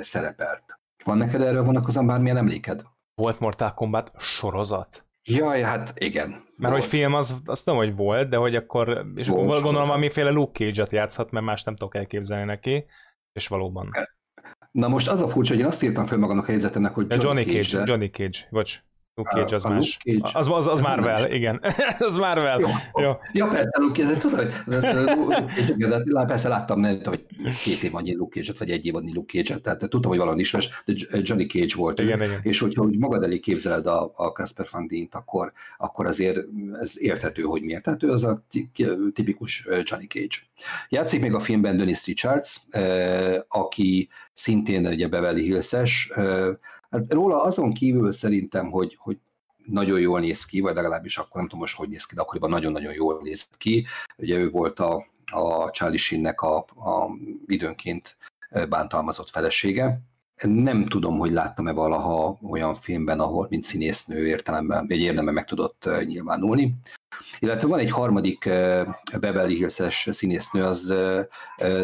szerepelt. Van neked erről vonatkozóan bármilyen emléked? Volt Mortal Kombat sorozat? Jaj, hát igen. Mert volt. hogy film az, azt nem, hogy volt, de hogy akkor, és volt, gondolom, valamiféle Luke Cage-et játszhat, mert más nem tudok elképzelni neki és valóban. Na most az a furcsa, hogy én azt írtam fel magamnak a helyzetemnek, hogy Johnny, Johnny Cage. Cage Johnny Cage, bocs. Luke Cage az a más. Cage. Az, az, az Marvel, más. igen. az Marvel. Jó. Jó. Ja, persze, Luke Cage, tudod, hogy persze láttam, nem tudom, hogy két év annyi Luke Cage-et, vagy egy év annyi Luke Cage-et, tehát tudtam, hogy valami ismeres, de Johnny Cage volt igen, ő. Igen. És hogyha hogy magad elé képzeled a, a Casper Van Dient, akkor, akkor azért ez érthető, hogy miért. Tehát ő az a tipikus Johnny Cage. Játszik még a filmben Dennis Richards, aki szintén ugye Beverly Hills-es, Hát róla azon kívül szerintem, hogy, hogy nagyon jól néz ki, vagy legalábbis akkor nem tudom most, hogy néz ki, de akkoriban nagyon-nagyon jól nézett ki. Ugye ő volt a, a Charlie Sheen-nek a, a időnként bántalmazott felesége. Nem tudom, hogy láttam-e valaha olyan filmben, ahol mint színésznő értelemben, egy érdemben meg tudott nyilvánulni. Illetve van egy harmadik Beverly Hills-es színésznő, az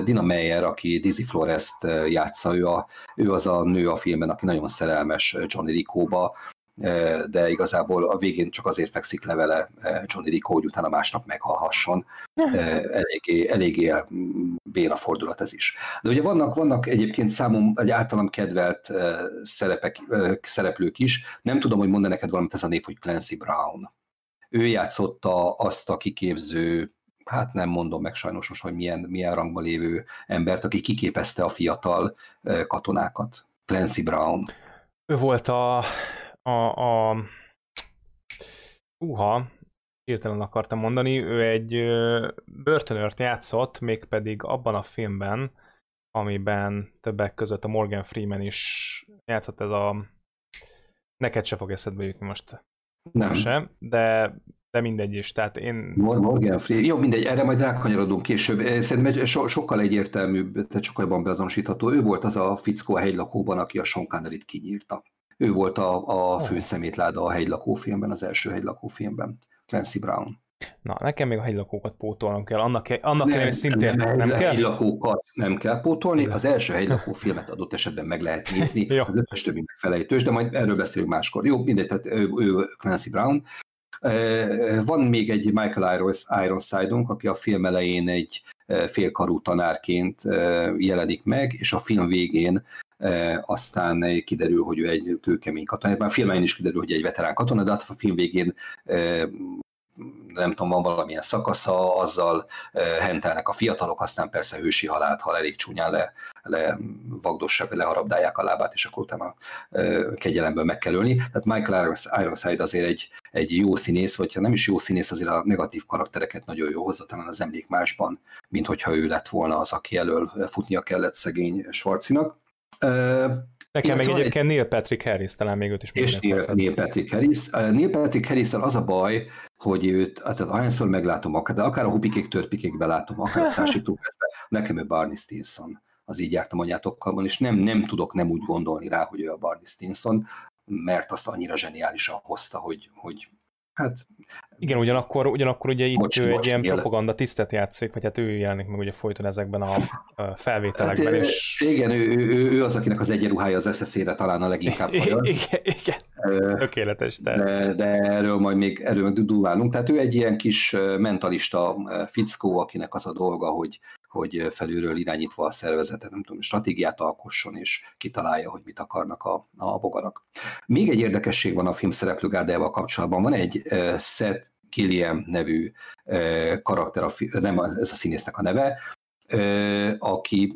Dina Meyer, aki Dizzy Flores-t játsza, ő, a, ő az a nő a filmben, aki nagyon szerelmes Johnny Rico-ba, de igazából a végén csak azért fekszik le vele Johnny Rico, hogy utána másnap meghalhasson. Eléggé, eléggé béna fordulat ez is. De ugye vannak, vannak egyébként számom egy általam kedvelt szerepek, szereplők is. Nem tudom, hogy mond neked valamit ez a név, hogy Clancy Brown. Ő játszotta azt a kiképző hát nem mondom meg sajnos most, hogy milyen, milyen rangban lévő embert, aki kiképezte a fiatal katonákat. Clancy Brown. Ő volt a, a, a uha, hirtelen akartam mondani, ő egy börtönört játszott, mégpedig abban a filmben, amiben többek között a Morgan Freeman is játszott ez a... Neked se fog eszedbe jutni most. Nem. Sem, de de mindegy is, tehát én... Morgan Freeman, jó, mindegy, erre majd rákanyarodunk később. Szerintem so, sokkal egyértelműbb, tehát sokkal jobban beazonosítható. Ő volt az a fickó a hegylakóban, aki a Sean Connery-t kinyírta. Ő volt a, a oh. főszemétláda a hegylakó filmben, az első hegylakó filmben, Clancy Brown. Na, nekem még a hegylakókat pótolnom kell. Annak, annak nem, kell, szintén nem, nem kell? hegylakókat nem kell pótolni. Az első hegylakó filmet adott esetben meg lehet nézni, az összes többi megfelejtős, de majd erről beszélünk máskor. Jó, mindegy, tehát ő, ő Clancy Brown. Van még egy Michael Ironside-unk, aki a film elején egy félkarú tanárként jelenik meg, és a film végén aztán kiderül, hogy ő egy kőkemény katona. Már a filmen is kiderül, hogy egy veterán katona, de hát a film végén nem tudom, van valamilyen szakasza, azzal hentelnek a fiatalok, aztán persze hősi halált, ha elég csúnyán le, le vagdossák, leharabdálják a lábát, és akkor utána kegyelemből meg kell ölni. Tehát Michael Ironside azért egy, egy jó színész, vagy ha nem is jó színész, azért a negatív karaktereket nagyon jó hozza, talán az emlék másban, mint hogyha ő lett volna az, aki elől futnia kellett szegény Schwarzinak. Nekem meg egyébként egy... Neil Patrick Harris, talán még őt is És Neil, Neil Patrick Harris. Neil Patrick harris az a baj, hogy őt, tehát ahányszor meglátom, akár, de akár a hupikék törpikékbe látom, akár a társító nekem ő Barney Stinson. Az így jártam anyátokkal, és nem, nem tudok nem úgy gondolni rá, hogy ő a Barney Stinson, mert azt annyira zseniálisan hozta, hogy, hogy Hát, igen, ugyanakkor, ugyanakkor ugye itt most, ő most egy ilyen propaganda tisztet játszik, vagy hát ő jelenik meg ugye folyton ezekben a felvételekben. Hát, és... Igen, ő, ő, ő, az, akinek az egyenruhája az SSZ-re talán a leginkább hajaz. Igen, igen. Tökéletes. De... De, de erről majd még erről meg dudulálunk. Tehát ő egy ilyen kis mentalista fickó, akinek az a dolga, hogy hogy felülről irányítva a szervezetet, nem tudom, stratégiát alkosson, és kitalálja, hogy mit akarnak a, a bogarak. Még egy érdekesség van a film szereplőgárdával kapcsolatban. Van egy uh, Seth Gilliam nevű uh, karakter, a, nem ez a színésznek a neve, uh, aki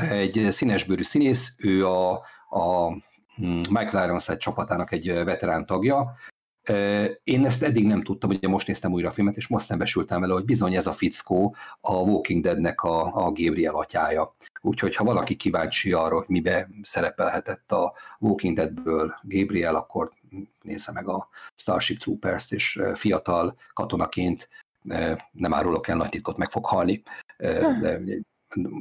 egy színesbőrű színész, ő a, a hm, Michael Ironside csapatának egy veterán tagja, én ezt eddig nem tudtam, ugye most néztem újra a filmet, és most szembesültem vele, hogy bizony ez a fickó a Walking Deadnek a, a Gabriel atyája. Úgyhogy ha valaki kíváncsi arra, hogy mibe szerepelhetett a Walking Deadből Gabriel, akkor nézze meg a Starship Troopers-t, és fiatal katonaként nem árulok el nagy titkot, meg fog halni, de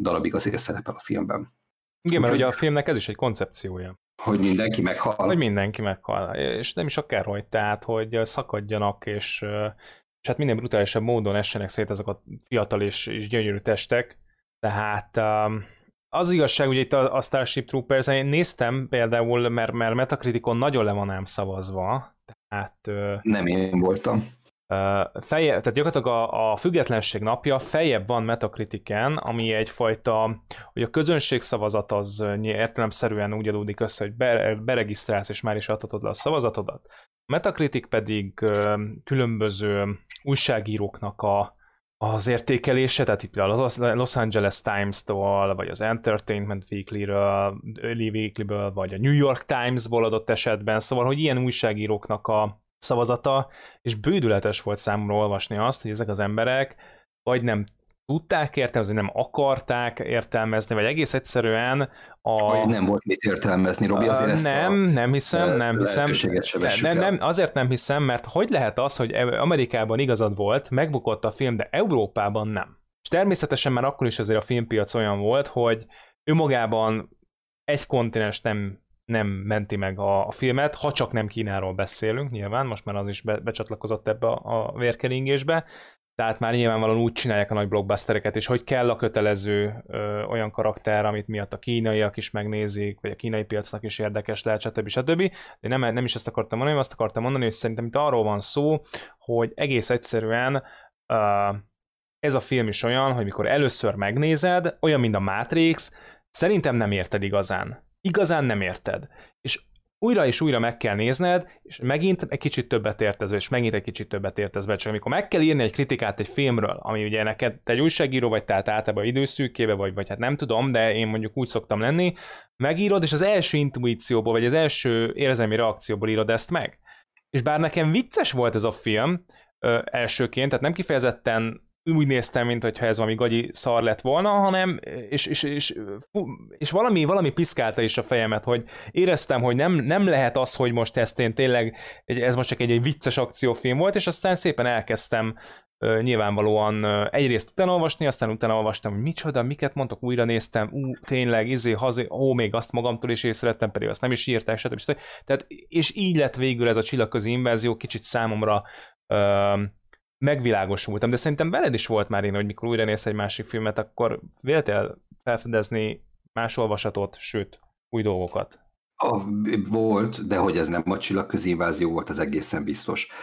darabig azért szerepel a filmben. Igen, mert ugye a filmnek ez is egy koncepciója. Hogy mindenki meghal. Hogy mindenki meghal, és nem is akár hogy, tehát, hogy szakadjanak, és, és hát minden brutálisabb módon essenek szét ezek a fiatal és, és gyönyörű testek, tehát um, az igazság, ugye itt a, a Starship Troopers, én néztem például, mert, mert Metacriticon nagyon le van ám szavazva, tehát... Nem én voltam feje, tehát gyakorlatilag a, a függetlenség napja feljebb van Metacritiken, ami egyfajta, hogy a közönség szavazat az értelemszerűen úgy adódik össze, hogy beregisztrálsz és már is adhatod le a szavazatodat. Metacritic pedig különböző újságíróknak a, az értékelése, tehát itt a Los Angeles Times-tól, vagy az Entertainment Weekly-ről, Weekly-ből, vagy a New York Times-ból adott esetben, szóval, hogy ilyen újságíróknak a, szavazata, és bődületes volt számomra olvasni azt, hogy ezek az emberek vagy nem tudták értelmezni, nem akarták értelmezni, vagy egész egyszerűen a... Vagy nem volt mit értelmezni, Robi, azért ezt Nem, a nem hiszem, nem hiszem. Nem, nem, azért nem hiszem, mert hogy lehet az, hogy Amerikában igazad volt, megbukott a film, de Európában nem. És természetesen már akkor is azért a filmpiac olyan volt, hogy ő magában egy kontinens nem nem menti meg a, a filmet, ha csak nem Kínáról beszélünk, nyilván, most már az is be, becsatlakozott ebbe a, a vérkeringésbe, tehát már nyilvánvalóan úgy csinálják a nagy blockbustereket, és hogy kell a kötelező ö, olyan karakter, amit miatt a kínaiak is megnézik, vagy a kínai piacnak is érdekes lehet, stb. stb. De nem, nem is ezt akartam mondani, azt akartam mondani, hogy szerintem itt arról van szó, hogy egész egyszerűen ö, ez a film is olyan, hogy mikor először megnézed, olyan, mint a Matrix, szerintem nem érted igazán igazán nem érted. És újra és újra meg kell nézned, és megint egy kicsit többet értesz és megint egy kicsit többet értesz be. Csak amikor meg kell írni egy kritikát egy filmről, ami ugye neked te egy újságíró vagy, tehát általában időszűkébe vagy, vagy hát nem tudom, de én mondjuk úgy szoktam lenni, megírod, és az első intuícióból, vagy az első érzelmi reakcióból írod ezt meg. És bár nekem vicces volt ez a film, ö, elsőként, tehát nem kifejezetten úgy néztem, mint hogyha ez valami gagyi szar lett volna, hanem, és, és, és, és valami, valami piszkálta is a fejemet, hogy éreztem, hogy nem, nem lehet az, hogy most ezt én tényleg, ez most csak egy, egy vicces akciófilm volt, és aztán szépen elkezdtem nyilvánvalóan egyrészt utána olvasni, aztán utána olvastam, hogy micsoda, miket mondtok, újra néztem, ú, tényleg, izé, hazé, ó, még azt magamtól is észrevettem, pedig azt nem is írták, stb. stb. Tehát, és így lett végül ez a csillagközi invázió, kicsit számomra megvilágosultam, de szerintem veled is volt már én, hogy mikor újra néz egy másik filmet, akkor véltél felfedezni más olvasatot, sőt, új dolgokat? A, volt, de hogy ez nem a csillagközi invázió volt, az egészen biztos.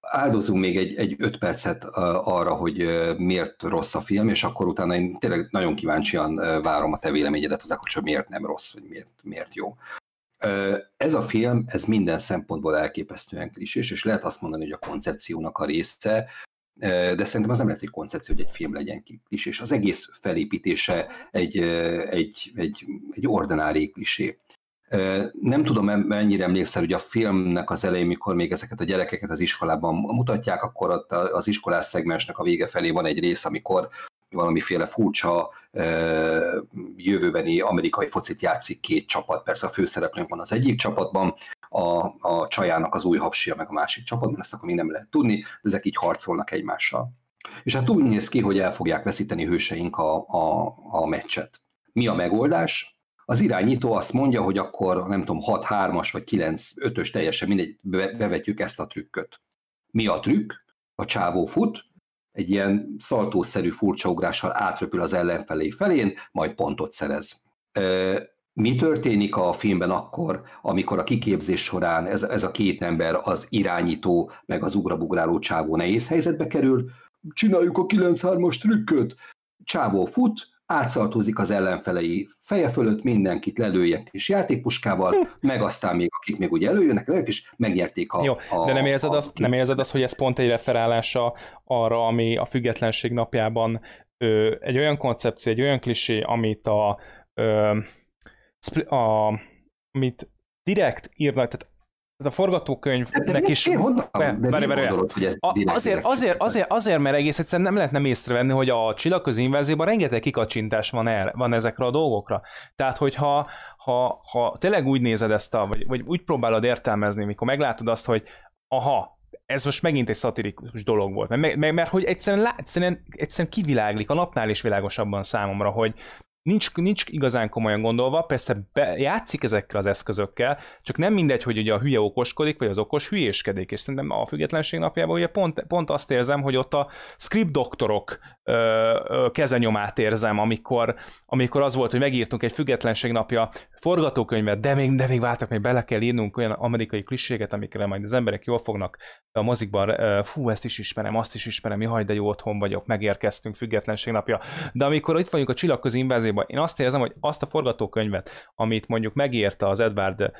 Áldozunk még egy, egy öt percet arra, hogy miért rossz a film, és akkor utána én tényleg nagyon kíváncsian várom a te véleményedet az hogy miért nem rossz, vagy miért, miért jó. Ez a film, ez minden szempontból elképesztően klisés, és lehet azt mondani, hogy a koncepciónak a része, de szerintem az nem lehet egy koncepció, hogy egy film legyen klisés. Az egész felépítése egy, egy, egy, egy ordinári klisé. Nem tudom, mennyire emlékszel, hogy a filmnek az elején, mikor még ezeket a gyerekeket az iskolában mutatják, akkor ott az iskolás szegmensnek a vége felé van egy rész, amikor valamiféle furcsa jövőbeni amerikai focit játszik két csapat. Persze a főszereplőnk van az egyik csapatban, a, a csajának az új hapsia meg a másik csapatban, ezt akkor még nem lehet tudni, de ezek így harcolnak egymással. És hát úgy néz ki, hogy el fogják veszíteni hőseink a, a, a meccset. Mi a megoldás? Az irányító azt mondja, hogy akkor nem tudom, 6-3-as vagy 9-5-ös teljesen mindegy, bevetjük ezt a trükköt. Mi a trükk? A csávó fut, egy ilyen szaltószerű furcsa ugrással átröpül az ellenfelé felén, majd pontot szerez. Mi történik a filmben akkor, amikor a kiképzés során ez, ez a két ember, az irányító, meg az ugrabugráló csávó nehéz helyzetbe kerül? Csináljuk a 9-3-as trükköt! Csávó fut, átszaltozik az ellenfelei. Feje fölött, mindenkit lelőjek kis játékpuskával, meg aztán még akik még ugye előjönnek, előjük is megnyerték a... Jó, a, de nem érzed, a, azt, nem érzed azt, hogy ez pont egy referálása arra, ami a függetlenség napjában ö, egy olyan koncepció, egy olyan klisé, amit a ö, a, amit direkt írnak, tehát a forgatókönyvnek is... Én honnan, be, de várj, várj, gondolod, hogy ez a, direkt, azért, azért, azért, azért, mert egész egyszerűen nem lehetne észrevenni, hogy a csillagközi invázióban rengeteg kikacsintás van, el, van ezekre a dolgokra. Tehát, hogyha ha, ha tényleg úgy nézed ezt, a, vagy, vagy úgy próbálod értelmezni, mikor meglátod azt, hogy aha, ez most megint egy szatirikus dolog volt, mert, mert, mert hogy egyszerűen, egyszerűen, egyszerűen kiviláglik, a napnál is világosabban számomra, hogy nincs, nincs igazán komolyan gondolva, persze be, játszik ezekkel az eszközökkel, csak nem mindegy, hogy ugye a hülye okoskodik, vagy az okos hülyéskedik, és szerintem a függetlenség napjában ugye pont, pont azt érzem, hogy ott a script doktorok ö, ö, kezenyomát érzem, amikor, amikor az volt, hogy megírtunk egy függetlenség napja forgatókönyvet, de még, de még váltak, még bele kell írnunk olyan amerikai kliséget, amikre majd az emberek jól fognak a mozikban, fú, ezt is ismerem, azt is ismerem, jaj, de jó otthon vagyok, megérkeztünk függetlenség napja. De amikor itt vagyunk a csillagközi invázióban, én azt érzem, hogy azt a forgatókönyvet, amit mondjuk megírta az Edward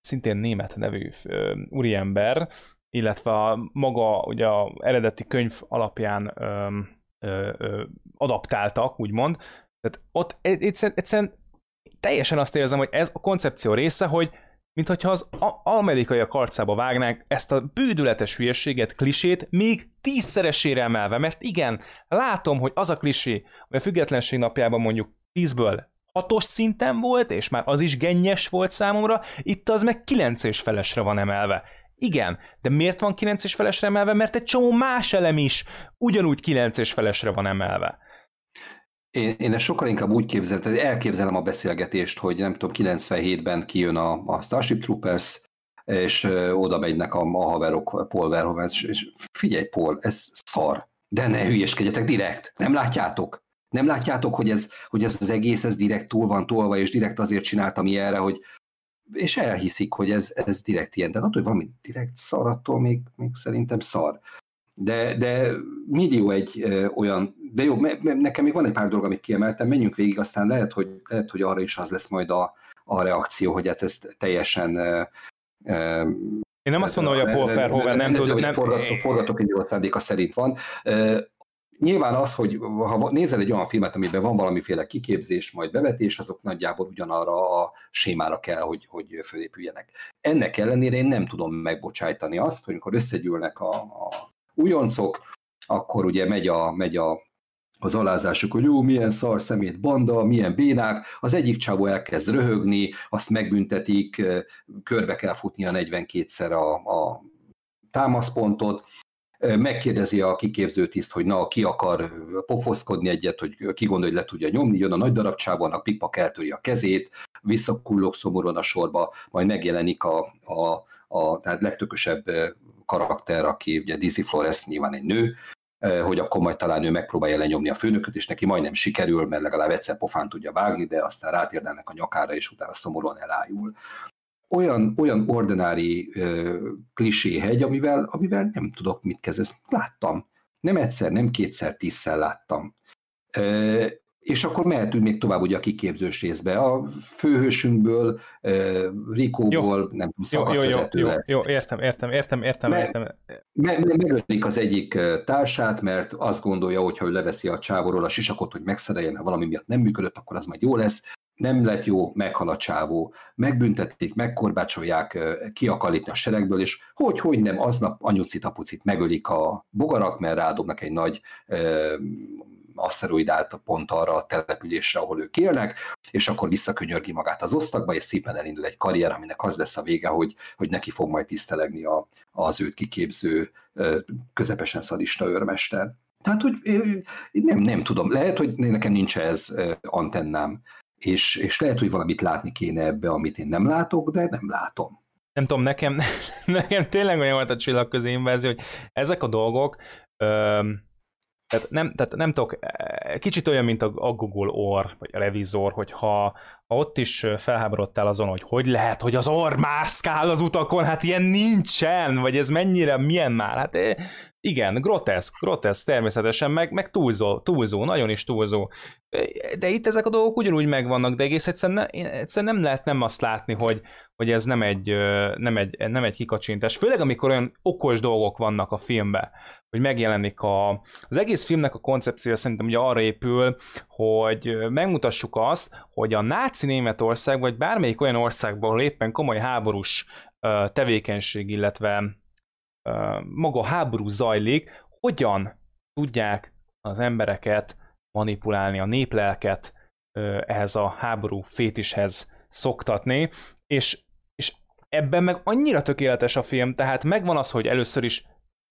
szintén német nevű úriember, illetve a maga ugye a eredeti könyv alapján ö, ö, ö, adaptáltak, úgymond. Tehát ott egyszerűen, egyszerűen teljesen azt érzem, hogy ez a koncepció része, hogy mint hogyha az amerikaiak arcába vágnánk ezt a bődületes hülyeséget, klisét még tízszeresére emelve, mert igen, látom, hogy az a klisé, hogy a függetlenség napjában mondjuk tízből hatos szinten volt, és már az is gennyes volt számomra, itt az meg kilenc és felesre van emelve. Igen, de miért van 9 és felesre emelve? Mert egy csomó más elem is ugyanúgy 9 és felesre van emelve. Én, én ezt sokkal inkább úgy képzelem, elképzelem a beszélgetést, hogy nem tudom, 97-ben kijön a, a Starship Troopers, és ö, oda megynek a, a haverok Paul Verhoeven, és, és figyelj Paul, ez szar, de ne hülyeskedjetek direkt, nem látjátok? Nem látjátok, hogy ez, hogy ez az egész, ez direkt túl van tolva, és direkt azért csináltam ilyenre, hogy és elhiszik, hogy ez, ez direkt ilyen. De attól, hogy valami direkt szar, attól még, még szerintem szar. De, de millió egy ö, olyan, de jó, me, me, nekem még van egy pár dolog, amit kiemeltem, menjünk végig, aztán lehet, hogy, lehet, hogy arra is az lesz majd a, a reakció, hogy hát ez teljesen ö, ö, én nem azt mondom, hogy a Paul Verhoeven nem tud... Nem, forgatókönyv szándéka szerint van. Nyilván az, hogy ha nézel egy olyan filmet, amiben van valamiféle kiképzés, majd bevetés, azok nagyjából ugyanarra a sémára kell, hogy, hogy fölépüljenek. Ennek ellenére én nem tudom megbocsájtani azt, hogy amikor összegyűlnek a, a újoncok, akkor ugye megy, a, megy a, az alázásuk, hogy jó, milyen szar szemét banda, milyen bénák, az egyik csávó elkezd röhögni, azt megbüntetik, körbe kell futnia 42-szer a, a támaszpontot, megkérdezi a kiképző hogy na, ki akar pofoszkodni egyet, hogy ki gondolja, hogy le tudja nyomni, jön a nagy darabcsában, a pipa eltöri a kezét, visszakullog szomorúan a sorba, majd megjelenik a, a, a tehát legtökösebb karakter, aki ugye Dizzy Flores nyilván egy nő, hogy akkor majd talán ő megpróbálja lenyomni a főnököt, és neki majdnem sikerül, mert legalább egyszer pofán tudja vágni, de aztán rátérdelnek a nyakára, és utána szomorúan elájul olyan, olyan ordinári uh, hegy, amivel, amivel nem tudok mit kezdeni. Láttam. Nem egyszer, nem kétszer, tízszer láttam. És akkor mehetünk még tovább ugye a kiképzős részbe. A főhősünkből, Rikóból, jó. nem tudom, szakaszvezető jó, jó, lesz. Jó, értem, értem, értem, értem, me, értem. Me, me, megölik az egyik társát, mert azt gondolja, hogy ha ő leveszi a csávorról a sisakot, hogy megszereljen, ha valami miatt nem működött, akkor az majd jó lesz nem lett jó, meghal a csávó, megbüntették, megkorbácsolják, ki akar lépni a seregből, és hogy, hogy nem, aznap anyucit, apucit megölik a bogarak, mert rádobnak egy nagy ö, aszteroidát pont arra a településre, ahol ők élnek, és akkor visszakönyörgi magát az osztagba, és szépen elindul egy karrier, aminek az lesz a vége, hogy, hogy neki fog majd tisztelegni a, az őt kiképző közepesen szadista őrmester. Tehát, hogy nem, nem tudom, lehet, hogy nekem nincs ez antennám, és, és lehet, hogy valamit látni kéne ebbe, amit én nem látok, de nem látom. Nem tudom, nekem, nekem tényleg olyan volt a csillagközi invázió, hogy ezek a dolgok, tehát nem, tehát nem tudok, e, kicsit olyan, mint a, a Google Or, vagy a revizor, hogy ha, ha ott is felháborodtál azon, hogy hogy lehet, hogy az orr mászkál az utakon, hát ilyen nincsen, vagy ez mennyire, milyen már, hát Igen, groteszk, groteszk természetesen, meg, meg túlzó, túlzó, nagyon is túlzó. De itt ezek a dolgok ugyanúgy megvannak, de egész egyszerűen, ne, egyszerűen nem lehet nem azt látni, hogy, hogy ez nem egy, nem, egy, nem egy kikacsintás. Főleg, amikor olyan okos dolgok vannak a filmben, hogy megjelenik a... Az egész filmnek a koncepciója szerintem ugye arra épül, hogy megmutassuk azt, hogy a náci Németország, vagy bármelyik olyan országban, ahol éppen komoly háborús tevékenység, illetve maga a háború zajlik, hogyan tudják az embereket manipulálni, a néplelket ehhez a háború fétishez szoktatni, és, és ebben meg annyira tökéletes a film, tehát megvan az, hogy először is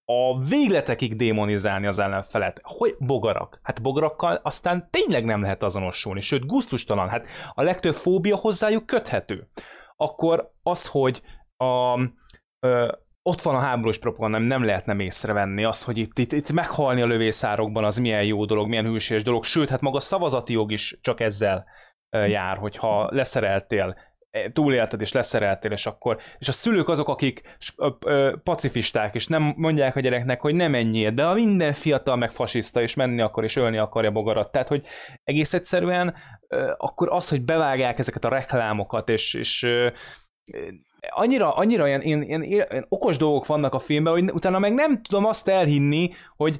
a végletekig démonizálni az ellenfelet. Hogy bogarak? Hát bogarakkal aztán tényleg nem lehet azonosulni, sőt, guztustalan. Hát a legtöbb fóbia hozzájuk köthető. Akkor az, hogy a, ö, ott van a háborús propaganda, nem, nem lehet nem észrevenni az, hogy itt, itt, itt meghalni a lövészárokban az milyen jó dolog, milyen hűséges dolog, sőt, hát maga a szavazati jog is csak ezzel jár, hogyha leszereltél túlélted és leszereltél, és akkor, és a szülők azok, akik pacifisták, és nem mondják a gyereknek, hogy nem menjél, de a minden fiatal meg fasiszta, és menni akar, és ölni akarja bogarat. Tehát, hogy egész egyszerűen akkor az, hogy bevágják ezeket a reklámokat, és, és annyira, annyira ilyen, ilyen, ilyen, ilyen okos dolgok vannak a filmben, hogy utána meg nem tudom azt elhinni, hogy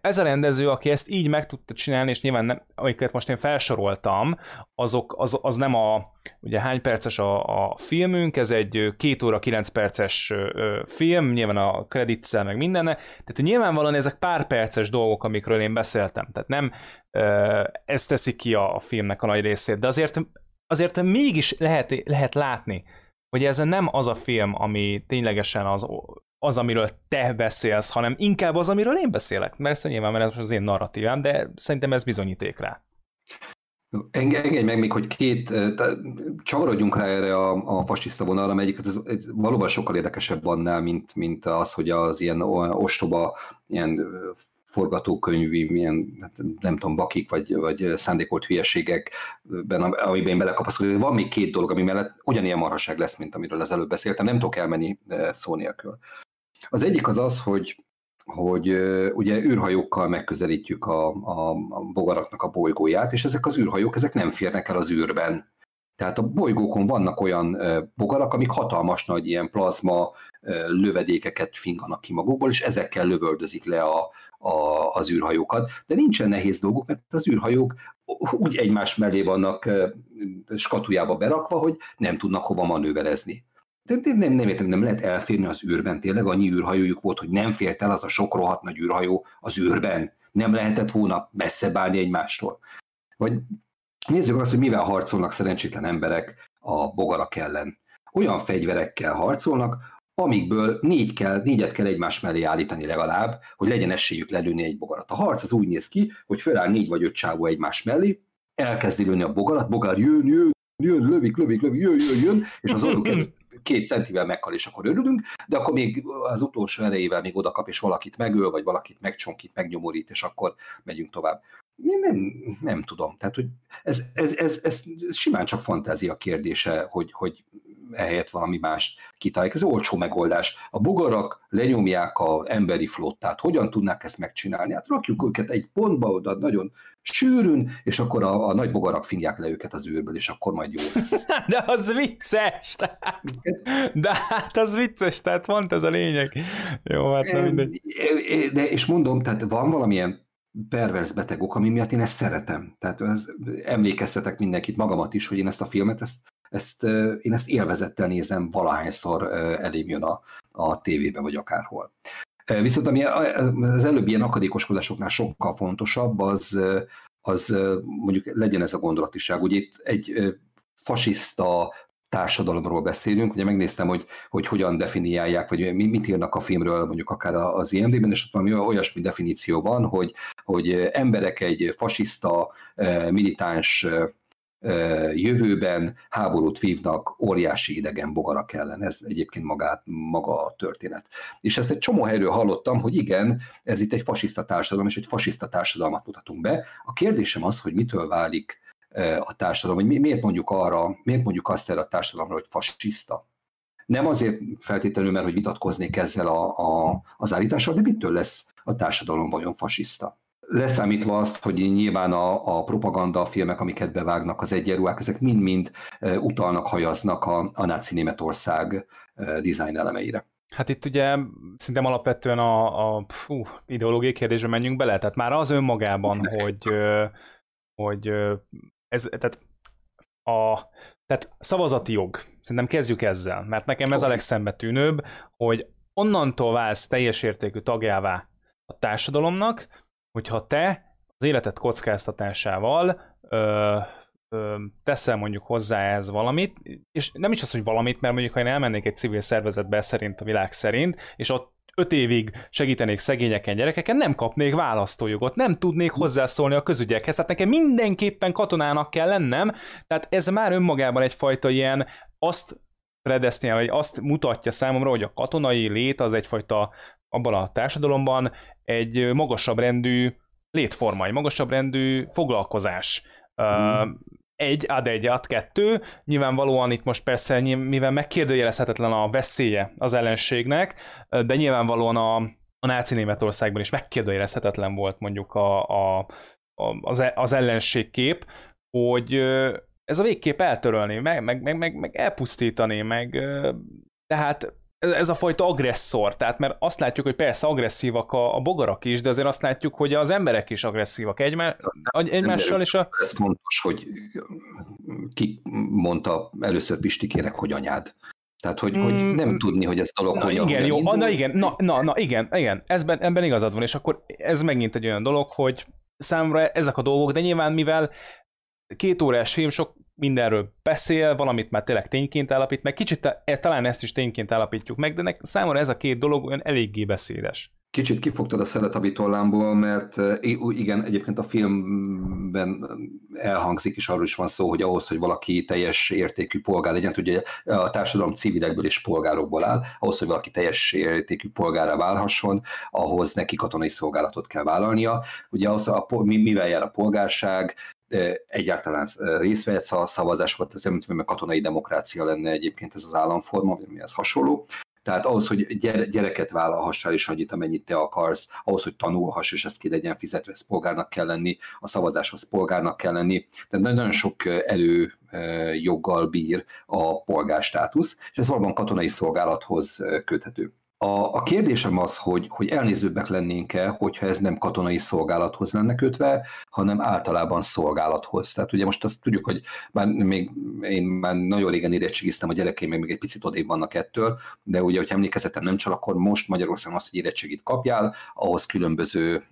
ez a rendező, aki ezt így meg tudta csinálni, és nyilván nem, amiket most én felsoroltam, azok, az, az nem a, ugye hány perces a, a filmünk, ez egy két óra, kilenc perces film, nyilván a kreditszel, meg mindenne, tehát nyilvánvalóan ezek pár perces dolgok, amikről én beszéltem, tehát nem ez teszi ki a, a filmnek a nagy részét, de azért, azért mégis lehet, lehet látni, hogy ez nem az a film, ami ténylegesen az, az, amiről te beszélsz, hanem inkább az, amiről én beszélek. Mert nyilván mert ez az én narratívám, de szerintem ez bizonyíték rá. Engedj meg még, hogy két, csavarodjunk rá erre a, a fasiszta vonalra, melyiket ez, ez valóban sokkal érdekesebb annál, mint, mint az, hogy az ilyen ostoba, ilyen forgatókönyvi, milyen, hát nem tudom, bakik, vagy, vagy szándékolt hülyeségekben, amiben én belekapaszkodom. Van még két dolog, ami mellett ugyanilyen marhaság lesz, mint amiről az előbb beszéltem, nem tudok elmenni szó nélkül. Az egyik az az, hogy hogy ugye űrhajókkal megközelítjük a, a, a bogaraknak a bolygóját, és ezek az űrhajók, ezek nem férnek el az űrben. Tehát a bolygókon vannak olyan bogarak, amik hatalmas nagy ilyen plazma lövedékeket finganak ki magukból, és ezekkel lövöldözik le a, a, az űrhajókat. De nincsen nehéz dolguk, mert az űrhajók úgy egymás mellé vannak skatujába berakva, hogy nem tudnak hova manőverezni. De nem, nem, nem értem, nem lehet elférni az űrben. Tényleg annyi űrhajójuk volt, hogy nem fért el az a sok rohadt nagy űrhajó az űrben. Nem lehetett volna messze állni egymástól. Vagy nézzük azt, hogy mivel harcolnak szerencsétlen emberek a bogarak ellen. Olyan fegyverekkel harcolnak, amikből négy kell, négyet kell egymás mellé állítani legalább, hogy legyen esélyük lelőni egy bogarat. A harc az úgy néz ki, hogy föláll négy vagy öt csávó egymás mellé, elkezdi lőni a bogarat, bogár jön, jön, jön, lövik, lövik, lövik, jön, jön, jön, és az orruk két centivel meghal, és akkor örülünk, de akkor még az utolsó erejével még oda kap, és valakit megöl, vagy valakit megcsonkít, megnyomorít, és akkor megyünk tovább. Én nem, nem tudom. Tehát, hogy ez, ez, ez, ez simán csak fantázia kérdése, hogy, hogy ehelyett valami más kitalálják. Ez olcsó megoldás. A bogarak lenyomják a emberi flottát. Hogyan tudnák ezt megcsinálni? Hát rakjuk őket egy pontba oda nagyon sűrűn, és akkor a, a nagy bogarak fingják le őket az űrből, és akkor majd jó lesz. De az vicces! Tehát, de hát az vicces, tehát pont ez a lényeg. Jó, hát nem mindegy. De, és mondom, tehát van valamilyen pervers betegok, ami miatt én ezt szeretem. Tehát ez, emlékeztetek mindenkit, magamat is, hogy én ezt a filmet, ezt ezt, én ezt élvezettel nézem, valahányszor elém jön a, a tévébe, vagy akárhol. Viszont ami az előbbi ilyen akadékoskodásoknál sokkal fontosabb, az, az mondjuk legyen ez a gondolatiság. Ugye itt egy fasiszta társadalomról beszélünk. Ugye megnéztem, hogy, hogy hogyan definiálják, vagy mit írnak a filmről, mondjuk akár az IMD-ben, és ott valami olyasmi definíció van, hogy, hogy emberek egy fasiszta, militáns jövőben háborút vívnak óriási idegen bogarak ellen. Ez egyébként magát, maga a történet. És ezt egy csomó helyről hallottam, hogy igen, ez itt egy fasiszta társadalom, és egy fasiszta társadalmat mutatunk be. A kérdésem az, hogy mitől válik a társadalom, hogy miért mondjuk arra, miért mondjuk azt erre a társadalomra, hogy fasiszta. Nem azért feltétlenül, mert hogy vitatkoznék ezzel a, a, az állítással, de mitől lesz a társadalom vajon fasiszta. Leszámítva azt, hogy nyilván a, a propaganda filmek, amiket bevágnak az egyenruhák, ezek mind-mind utalnak, hajaznak a, a náci Németország design elemeire. Hát itt ugye szerintem alapvetően a, a fú, ideológiai kérdésbe menjünk bele, tehát már az önmagában, hogy, hogy ez, tehát a tehát szavazati jog, szerintem kezdjük ezzel, mert nekem ez a legszembetűnőbb, hogy onnantól válsz teljes értékű tagjává a társadalomnak, hogyha te az életet kockáztatásával ö, ö, teszel mondjuk hozzá ez valamit, és nem is az, hogy valamit, mert mondjuk ha én elmennék egy civil szervezetbe szerint a világ szerint, és ott öt évig segítenék szegényeken, gyerekeken, nem kapnék választójogot, nem tudnék hozzászólni a közügyekhez, tehát nekem mindenképpen katonának kell lennem, tehát ez már önmagában egyfajta ilyen azt predestinál, vagy azt mutatja számomra, hogy a katonai lét az egyfajta abban a társadalomban egy magasabb rendű létforma, egy magasabb rendű foglalkozás. Mm egy, ad egy, ad kettő, nyilvánvalóan itt most persze, mivel megkérdőjelezhetetlen a veszélye az ellenségnek, de nyilvánvalóan a, a náci Németországban is megkérdőjelezhetetlen volt mondjuk a, a, az, e, az ellenségkép, hogy ez a végkép eltörölni, meg, meg, meg, meg elpusztítani, meg tehát ez a fajta agresszor, tehát mert azt látjuk, hogy persze agresszívak a, a bogarak is, de azért azt látjuk, hogy az emberek is agresszívak egymá, egymással, és a... Ez fontos, hogy ki mondta először Pistikének, hogy anyád. Tehát, hogy, mm, hogy nem tudni, hogy ez a dolog na, hogyan, igen, jó, indul. na igen, na, na, na igen, igen, ezben, ebben igazad van, és akkor ez megint egy olyan dolog, hogy számomra ezek a dolgok, de nyilván mivel két órás film sok mindenről beszél, valamit már tényleg tényként állapít meg, kicsit e, talán ezt is tényként állapítjuk meg, de számomra ez a két dolog olyan eléggé beszédes. Kicsit kifogtad a szelet a vitollámból, mert igen, egyébként a filmben elhangzik, és arról is van szó, hogy ahhoz, hogy valaki teljes értékű polgár legyen, ugye a társadalom civilekből és polgárokból áll, ahhoz, hogy valaki teljes értékű polgára válhasson, ahhoz neki katonai szolgálatot kell vállalnia. Ugye ahhoz, a, mivel jár a polgárság, egyáltalán részt vehetsz a szavazásokat, ez nem katonai demokrácia lenne egyébként ez az államforma, vagy ez hasonló. Tehát ahhoz, hogy gyereket vállalhassál, és annyit, amennyit te akarsz, ahhoz, hogy tanulhass, és ezt ki legyen fizetve, ez polgárnak kell lenni, a szavazáshoz polgárnak kell lenni. Tehát nagyon sok elő joggal bír a polgárstátusz, és ez valóban katonai szolgálathoz köthető. A, a kérdésem az, hogy, hogy elnézőbbek lennénk-e, hogyha ez nem katonai szolgálathoz lenne kötve, hanem általában szolgálathoz. Tehát ugye most azt tudjuk, hogy már még én már nagyon régen érettségiztem, a gyerekeim még egy picit odébb vannak ettől, de ugye, hogyha emlékezetem nem csak, akkor most Magyarországon azt, hogy érettségit kapjál, ahhoz különböző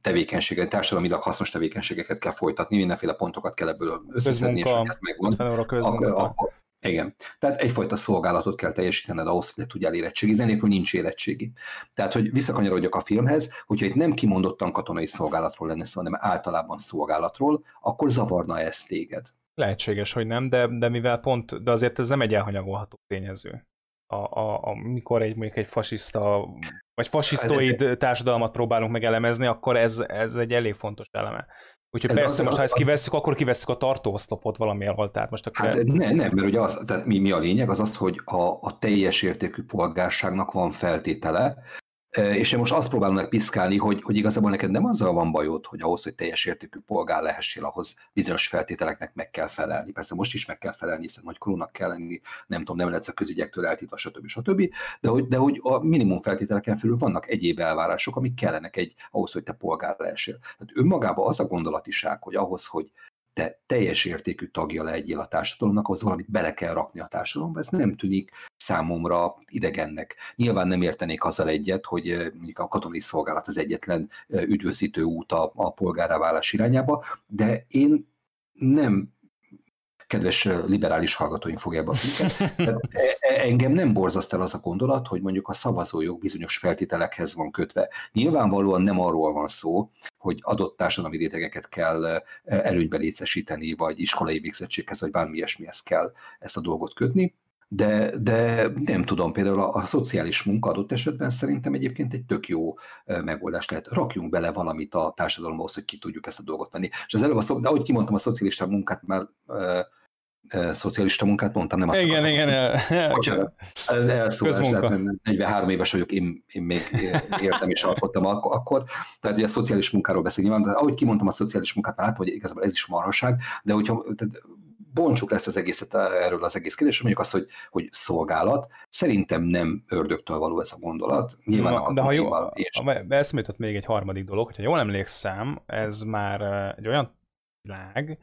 tevékenységet, társadalmilag hasznos tevékenységeket kell folytatni, mindenféle pontokat kell ebből összeszedni, és ez megvan. Akkor, akkor, igen. Tehát egyfajta szolgálatot kell teljesítened ahhoz, hogy le tudjál érettségizni, nélkül nincs érettségi. Tehát, hogy visszakanyarodjak a filmhez, hogyha itt nem kimondottan katonai szolgálatról lenne szó, hanem általában szolgálatról, akkor zavarna ezt téged. Lehetséges, hogy nem, de, de mivel pont, de azért ez nem egy elhanyagolható tényező. A, a, a, mikor egy, mondjuk egy fasiszta, vagy fasisztoid társadalmat próbálunk megelemezni, akkor ez, ez egy elég fontos eleme. Úgyhogy ez persze, az, most ha ezt kivesszük, akkor kivesszük a tartóoszlopot valamilyen tehát most akkor... Hát nem, nem, mert ugye az, tehát mi, mi a lényeg, az az, hogy a, a teljes értékű polgárságnak van feltétele, és én most azt próbálom meg hogy, hogy igazából neked nem azzal van bajod, hogy ahhoz, hogy teljes értékű polgár lehessél, ahhoz bizonyos feltételeknek meg kell felelni. Persze most is meg kell felelni, hiszen nagy krónak kell lenni, nem tudom, nem lehetsz a közügyektől eltítva, stb. stb. De hogy, de hogy a minimum feltételeken felül vannak egyéb elvárások, amik kellenek egy, ahhoz, hogy te polgár lehessél. Tehát önmagában az a gondolatiság, hogy ahhoz, hogy te teljes értékű tagja legyél a társadalomnak, ahhoz valamit bele kell rakni a társadalomba, ez nem tűnik számomra idegennek. Nyilván nem értenék azzal egyet, hogy mondjuk a katonai szolgálat az egyetlen üdvözítő út a, a polgáráválás irányába, de én nem kedves liberális hallgatóink fogják a Engem nem borzaszt el az a gondolat, hogy mondjuk a szavazójog bizonyos feltételekhez van kötve. Nyilvánvalóan nem arról van szó, hogy adott társadalmi rétegeket kell előnybe létesíteni, vagy iskolai végzettséghez, vagy bármi ilyesmihez kell ezt a dolgot kötni de, de nem tudom, például a, a szociális munka adott esetben szerintem egyébként egy tök jó megoldás lehet. Rakjunk bele valamit a társadalomhoz, hogy ki tudjuk ezt a dolgot venni. És az előbb, a, de ahogy kimondtam, a szocialista munkát már szocialista munkát mondtam, nem azt Igen, igen. Bocsánat, elszólás, 43 éves vagyok, én, én még éltem és alkottam akkor, tehát ugye a szociális munkáról beszélni, nyilván, ahogy kimondtam a szociális munkát, már látom, hogy igazából ez is marhaság, de hogyha tehát bontsuk lesz az egészet erről az egész kérdésről, mondjuk azt, hogy, hogy szolgálat. Szerintem nem ördögtől való ez a gondolat. Nyilván Na, de ha jó, és... eszembe jutott még egy harmadik dolog, hogyha jól emlékszem, ez már egy olyan világ,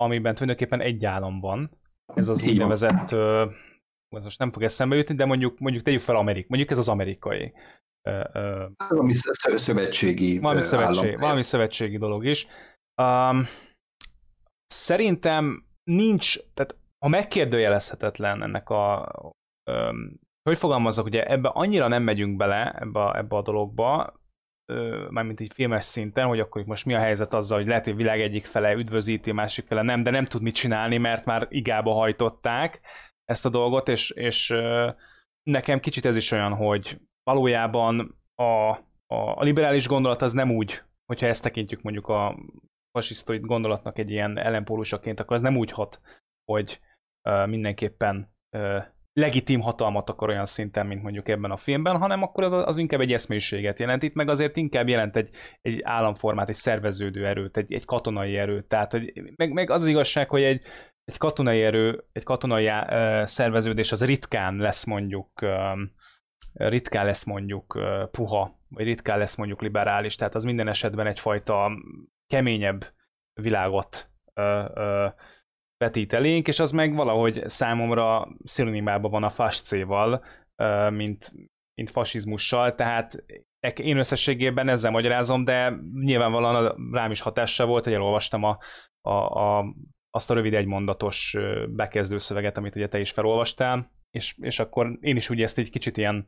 amiben tulajdonképpen egy állam van, ez az úgynevezett, ez most nem fog eszembe jutni, de mondjuk, mondjuk tegyük fel Amerik, mondjuk ez az amerikai. Valami szövetségi valami szövetség, valami szövetségi dolog is. Um, szerintem nincs, tehát ha megkérdőjelezhetetlen ennek a, um, hogy fogalmazzak, ugye ebbe annyira nem megyünk bele ebbe, a, ebbe a dologba, mármint így filmes szinten, hogy akkor most mi a helyzet azzal, hogy lehet, hogy világ egyik fele üdvözíti, másik fele nem, de nem tud mit csinálni, mert már igába hajtották ezt a dolgot, és, és nekem kicsit ez is olyan, hogy valójában a, a, a liberális gondolat az nem úgy, hogyha ezt tekintjük mondjuk a fasisztoid gondolatnak egy ilyen ellenpólusaként, akkor az nem úgy hat, hogy mindenképpen legitim hatalmat akar olyan szinten, mint mondjuk ebben a filmben, hanem akkor az, az inkább egy eszmélyiséget jelent. Itt meg azért inkább jelent egy, egy államformát, egy szerveződő erőt, egy, egy katonai erőt. Tehát, hogy meg, meg az, az igazság, hogy egy, egy katonai erő, egy katonai uh, szerveződés az ritkán lesz mondjuk uh, ritkán lesz mondjuk uh, puha, vagy ritkán lesz mondjuk liberális, tehát az minden esetben egyfajta keményebb világot uh, uh, vetít elénk, és az meg valahogy számomra szinonimában van a fascéval, mint, mint fasizmussal, tehát én összességében ezzel magyarázom, de nyilvánvalóan rám is hatással volt, hogy elolvastam a, a, a, azt a rövid egymondatos bekezdő szöveget, amit ugye te is felolvastál, és, és akkor én is ugye ezt egy kicsit ilyen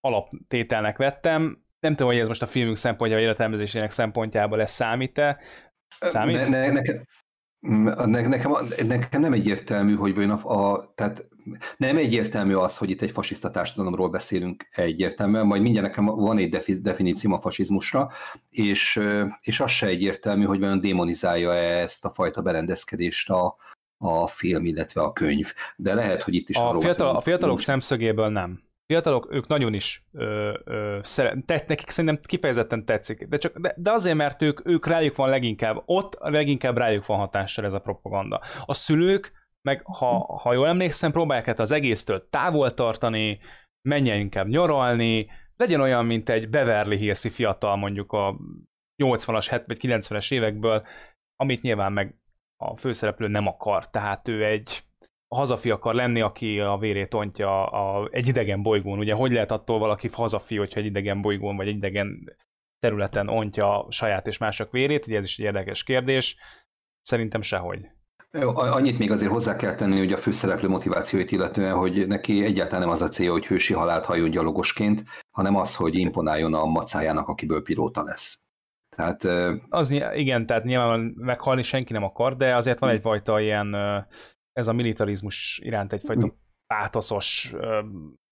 alaptételnek vettem. Nem tudom, hogy ez most a filmünk szempontja, vagy életelmezésének szempontjából lesz számít-e. Számít? Ne, ne, nekem, Mm, nekem, nekem nem egyértelmű, hogy vajon a, a, tehát nem egyértelmű az, hogy itt egy fasiszta társadalomról beszélünk egyértelműen, majd mindjárt nekem van egy defi, definícióm a fasizmusra, és, és az se egyértelmű, hogy vajon démonizálja -e ezt a fajta berendezkedést a, a film, illetve a könyv. De lehet, hogy itt is a, fiatal, a fiatalok nincs. szemszögéből nem fiatalok, ők nagyon is ö, tett, nekik szerintem kifejezetten tetszik, de, csak, de, de azért, mert ők, ők rájuk van leginkább, ott leginkább rájuk van hatással ez a propaganda. A szülők, meg ha, ha jól emlékszem, próbálják hát az egésztől távol tartani, menjen inkább nyaralni, legyen olyan, mint egy Beverly hills fiatal mondjuk a 80-as, 70 vagy 90-es évekből, amit nyilván meg a főszereplő nem akar, tehát ő egy hazafi akar lenni, aki a vérét ontja a, egy idegen bolygón. Ugye hogy lehet attól valaki hazafi, hogyha egy idegen bolygón vagy egy idegen területen ontja saját és mások vérét? Ugye ez is egy érdekes kérdés. Szerintem sehogy. Annyit még azért hozzá kell tenni, hogy a főszereplő motivációit illetően, hogy neki egyáltalán nem az a célja, hogy hősi halált hajjon gyalogosként, hanem az, hogy imponáljon a macájának, akiből pilóta lesz. Tehát, az, igen, tehát nyilván meghalni senki nem akar, de azért van egyfajta ilyen ez a militarizmus iránt egyfajta pátoszos,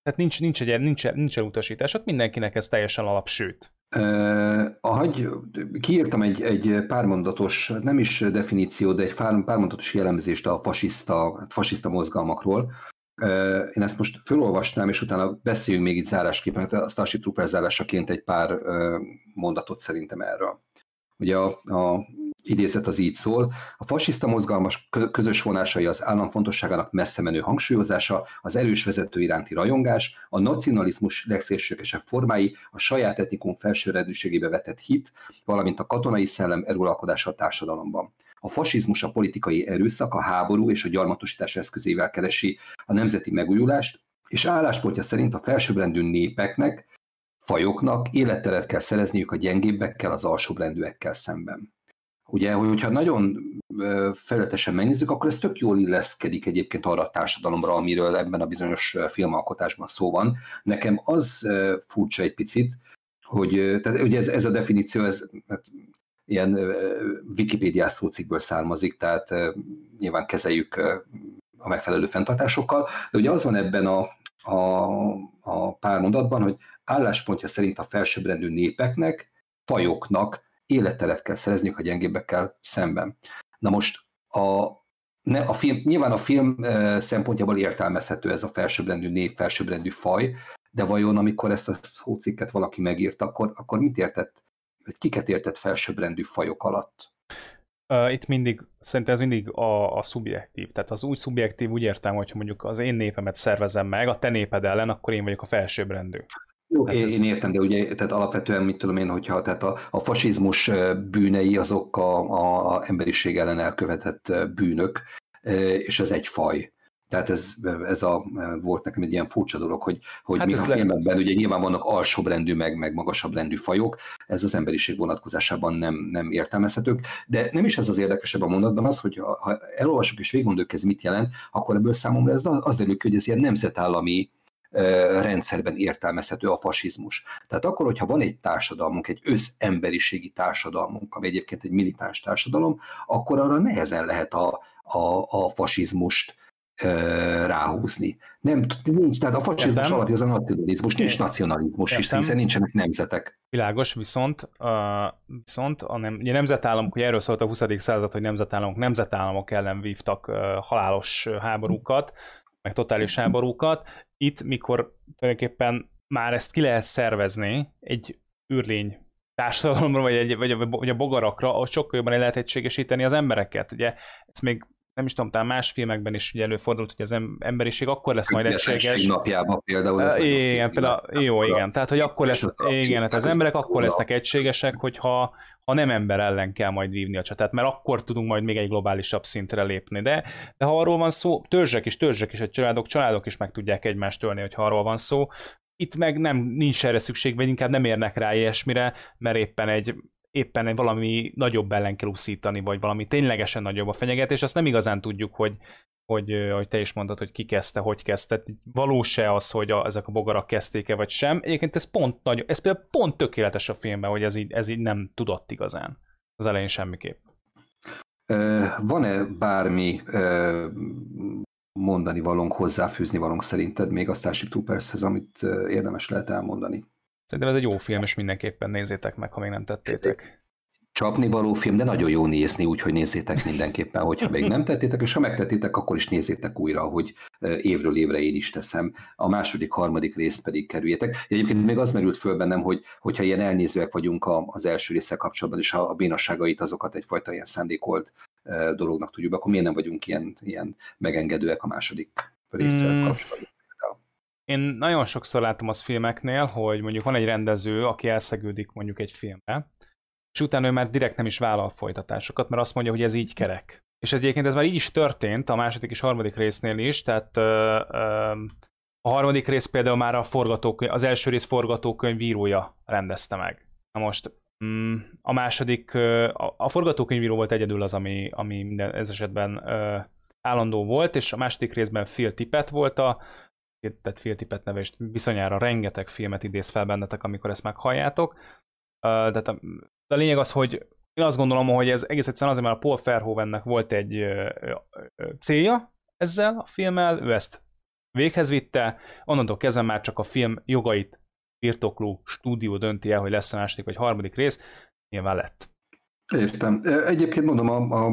tehát nincs, nincs, egy, nincs, nincs utasítás, ott mindenkinek ez teljesen alap, sőt. Uh, hagy, kiírtam egy, egy pármondatos, nem is definíció, de egy pármondatos jellemzést a fasiszta, fasiszta mozgalmakról. Uh, én ezt most felolvasnám, és utána beszéljünk még itt zárásképpen, a Starship Trooper zárásaként egy pár uh, mondatot szerintem erről. Ugye a, a idézet az így szól, a fasiszta mozgalmas közös vonásai az állam fontosságának messze menő hangsúlyozása, az erős vezető iránti rajongás, a nacionalizmus legszélsőgesebb formái, a saját etikum felsőrendűségébe vetett hit, valamint a katonai szellem erőalkodása a társadalomban. A fasizmus a politikai erőszak, a háború és a gyarmatosítás eszközével keresi a nemzeti megújulást, és álláspontja szerint a felsőbbrendű népeknek, fajoknak életteret kell szerezniük a gyengébbekkel, az alsóbbrendűekkel szemben. Ugye, hogyha nagyon felületesen megnézzük, akkor ez tök jól illeszkedik egyébként arra a társadalomra, amiről ebben a bizonyos filmalkotásban szó van. Nekem az furcsa egy picit, hogy tehát ugye ez, ez a definíció, ez hát, ilyen Wikipédiás szócikből származik, tehát nyilván kezeljük a megfelelő fenntartásokkal, de ugye az van ebben a, a, a pár mondatban, hogy álláspontja szerint a felsőbbrendű népeknek, fajoknak életteret kell szerezniük a gyengébbekkel szemben. Na most a ne, a film, nyilván a film szempontjából értelmezhető ez a felsőbbrendű név, felsőbbrendű faj, de vajon amikor ezt a szócikket valaki megírt, akkor, akkor mit értett, vagy kiket értett felsőbbrendű fajok alatt? Itt mindig, szerintem ez mindig a, a szubjektív. Tehát az úgy szubjektív úgy értem, hogyha mondjuk az én népemet szervezem meg, a te néped ellen, akkor én vagyok a felsőbbrendű. Jó, hát én, ez... én értem, de ugye tehát alapvetően mit tudom én, hogyha tehát a, a fasizmus bűnei azok a, a, a emberiség ellen elkövetett bűnök, és ez egy faj. Tehát ez, ez a, volt nekem egy ilyen furcsa dolog, hogy, hogy hát mi a filmekben le... ugye nyilván vannak alsóbb rendű, meg, meg magasabb rendű fajok, ez az emberiség vonatkozásában nem, nem értelmezhetők, de nem is ez az érdekesebb a mondatban az, hogy ha, elolvasok és végigondoljuk, ez mit jelent, akkor ebből számomra ez az derül hogy ez ilyen nemzetállami rendszerben értelmezhető a fasizmus. Tehát akkor, hogyha van egy társadalmunk, egy összemberiségi társadalmunk, ami egyébként egy militáns társadalom, akkor arra nehezen lehet a, a, a fasizmust ráhúzni. Nem, nincs, tehát a fasizmus Értem. alapja az a nacionalizmus, nincs nacionalizmus is, hiszen nincsenek nemzetek. Világos, viszont, uh, viszont a nem, ugye nemzetállamok, hogy erről szólt a 20. század, hogy nemzetállamok nemzetállamok ellen vívtak uh, halálos háborúkat, meg totális háborúkat. Itt, mikor tulajdonképpen már ezt ki lehet szervezni egy űrlény társadalomra, vagy, egy, vagy, a, vagy a bogarakra, ahol sokkal jobban lehet egységesíteni az embereket. Ugye ezt még nem is tudom, talán más filmekben is ugye előfordult, hogy az emberiség akkor lesz majd egységes. napjában például. Ez igen, például, jó, igen. Tehát, hogy akkor lesz, igen, hát az emberek akkor lesznek egységesek, hogyha ha nem ember ellen kell majd vívni a csatát, mert akkor tudunk majd még egy globálisabb szintre lépni. De, de ha arról van szó, törzsek is, törzsek is, egy családok, családok is meg tudják egymást ölni, hogyha arról van szó. Itt meg nem nincs erre szükség, vagy inkább nem érnek rá ilyesmire, mert éppen egy éppen egy valami nagyobb ellen kell úszítani, vagy valami ténylegesen nagyobb a fenyegetés, azt nem igazán tudjuk, hogy, hogy, hogy te is mondtad, hogy ki kezdte, hogy kezdte. Valós-e az, hogy a, ezek a bogarak kezdték-e, vagy sem. Egyébként ez pont nagy, ez például pont tökéletes a filmben, hogy ez így, ez így nem tudott igazán. Az elején semmiképp. Van-e bármi mondani valónk, hozzáfűzni valónk szerinted még a Starship Troopershez, amit érdemes lehet elmondani? Szerintem ez egy jó film, és mindenképpen nézzétek meg, ha még nem tettétek. Csapni való film, de nagyon jó nézni, úgyhogy nézzétek mindenképpen, hogyha még nem tettétek, és ha megtettétek, akkor is nézzétek újra, hogy évről évre én is teszem. A második, harmadik részt pedig kerüljetek. Egyébként még az merült föl bennem, hogy hogyha ilyen elnézőek vagyunk az első része kapcsolatban, és a bénasságait azokat egyfajta ilyen szándékolt dolognak tudjuk, akkor miért nem vagyunk ilyen, ilyen megengedőek a második résszel mm. kapcsolatban? Én nagyon sokszor látom az filmeknél, hogy mondjuk van egy rendező, aki elszegődik mondjuk egy filmbe, és utána ő már direkt nem is vállal folytatásokat, mert azt mondja, hogy ez így kerek. És egyébként ez már így is történt a második és harmadik résznél is, tehát ö, ö, a harmadik rész például már a forgatókönyv, az első rész forgatókönyvírója rendezte meg. Na most mm, a második, a, a forgatókönyvíró volt egyedül az, ami, ami minden ez esetben ö, állandó volt, és a második részben Phil Tippett volt a tehát féltipet neve, és viszonyára rengeteg filmet idéz fel bennetek, amikor ezt meghalljátok. De a, a lényeg az, hogy én azt gondolom, hogy ez egész egyszerűen azért, mert a Paul Verhoevennek volt egy célja ezzel a filmmel, ő ezt véghez vitte, onnantól kezdve már csak a film jogait birtokló stúdió dönti el, hogy lesz a második vagy harmadik rész, nyilván lett. Értem. Egyébként mondom, a, a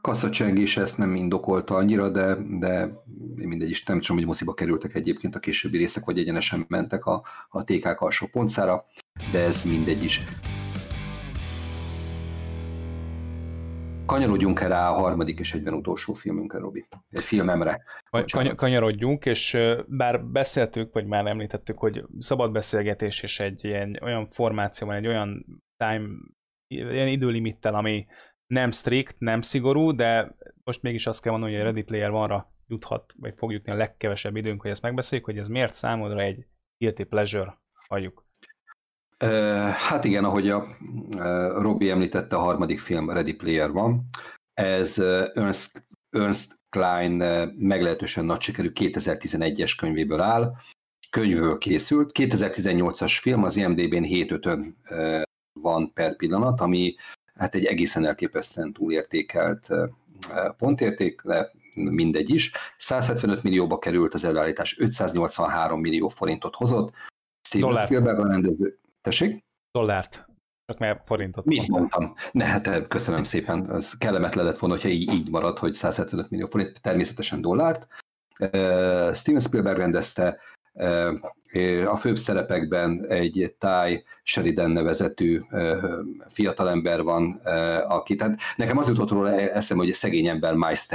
Kasszacsengés ezt nem indokolta annyira, de, de mindegy is nem tudom, hogy moziba kerültek egyébként a későbbi részek, vagy egyenesen mentek a, a TKK alsó pontszára, de ez mindegy is. Kanyarodjunk el rá a harmadik és egyben utolsó filmünkre, Robi. Egy filmemre. Kany- kanyarodjunk, és bár beszéltük, vagy már említettük, hogy szabad beszélgetés és egy ilyen olyan formáció van, egy olyan time, ilyen időlimittel, ami nem strikt, nem szigorú, de most mégis azt kell mondani, hogy a Ready Player vanra juthat, vagy fog jutni a legkevesebb időnk, hogy ezt megbeszéljük, hogy ez miért számodra egy guilty pleasure, halljuk. Hát igen, ahogy a Robi említette, a harmadik film Ready Player van. Ez Ernst, Ernst Klein meglehetősen nagy sikerű 2011-es könyvéből áll. Könyvből készült. 2018-as film, az IMDb-n 7 van per pillanat, ami hát egy egészen elképesztően túlértékelt pontérték, de mindegy is. 175 millióba került az előállítás, 583 millió forintot hozott. Steven Dollárt. Spielberg a rendező. Tessék? Dollárt. Csak mert forintot Mit mondtam? mondtam? Ne, hát köszönöm szépen. Az kellemetlen lett volna, hogyha így, így marad, hogy 175 millió forint, természetesen dollárt. Uh, Steven Spielberg rendezte, a főbb szerepekben egy Ty Sheridan nevezetű fiatalember van, aki, tehát nekem az jutott róla eszem, hogy szegény ember Miles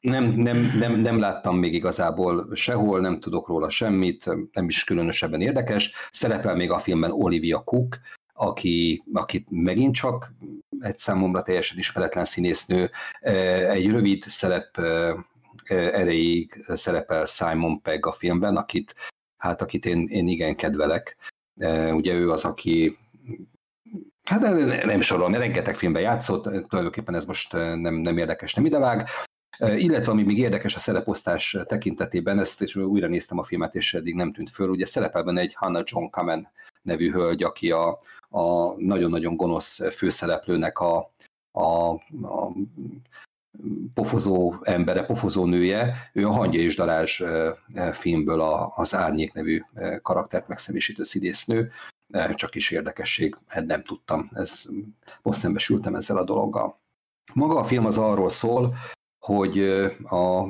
nem, nem, nem, nem láttam még igazából sehol, nem tudok róla semmit, nem is különösebben érdekes. Szerepel még a filmben Olivia Cook, aki, akit megint csak egy számomra teljesen ismeretlen színésznő, egy rövid szerep erejéig szerepel Simon Pegg a filmben, akit, hát akit én, én igen kedvelek. Ugye ő az, aki Hát nem sorolom, rengeteg filmben játszott, tulajdonképpen ez most nem, nem érdekes, nem idevág. Illetve ami még érdekes a szereposztás tekintetében, ezt és újra néztem a filmet, és eddig nem tűnt föl, ugye szerepel egy Hannah John Kamen nevű hölgy, aki a, a nagyon-nagyon gonosz főszereplőnek a, a, a pofozó embere, pofozó nője, ő a Hangya és Darázs filmből az Árnyék nevű karaktert megszemésítő színésznő, csak is érdekesség, nem tudtam, ez, most szembesültem ezzel a dologgal. Maga a film az arról szól, hogy a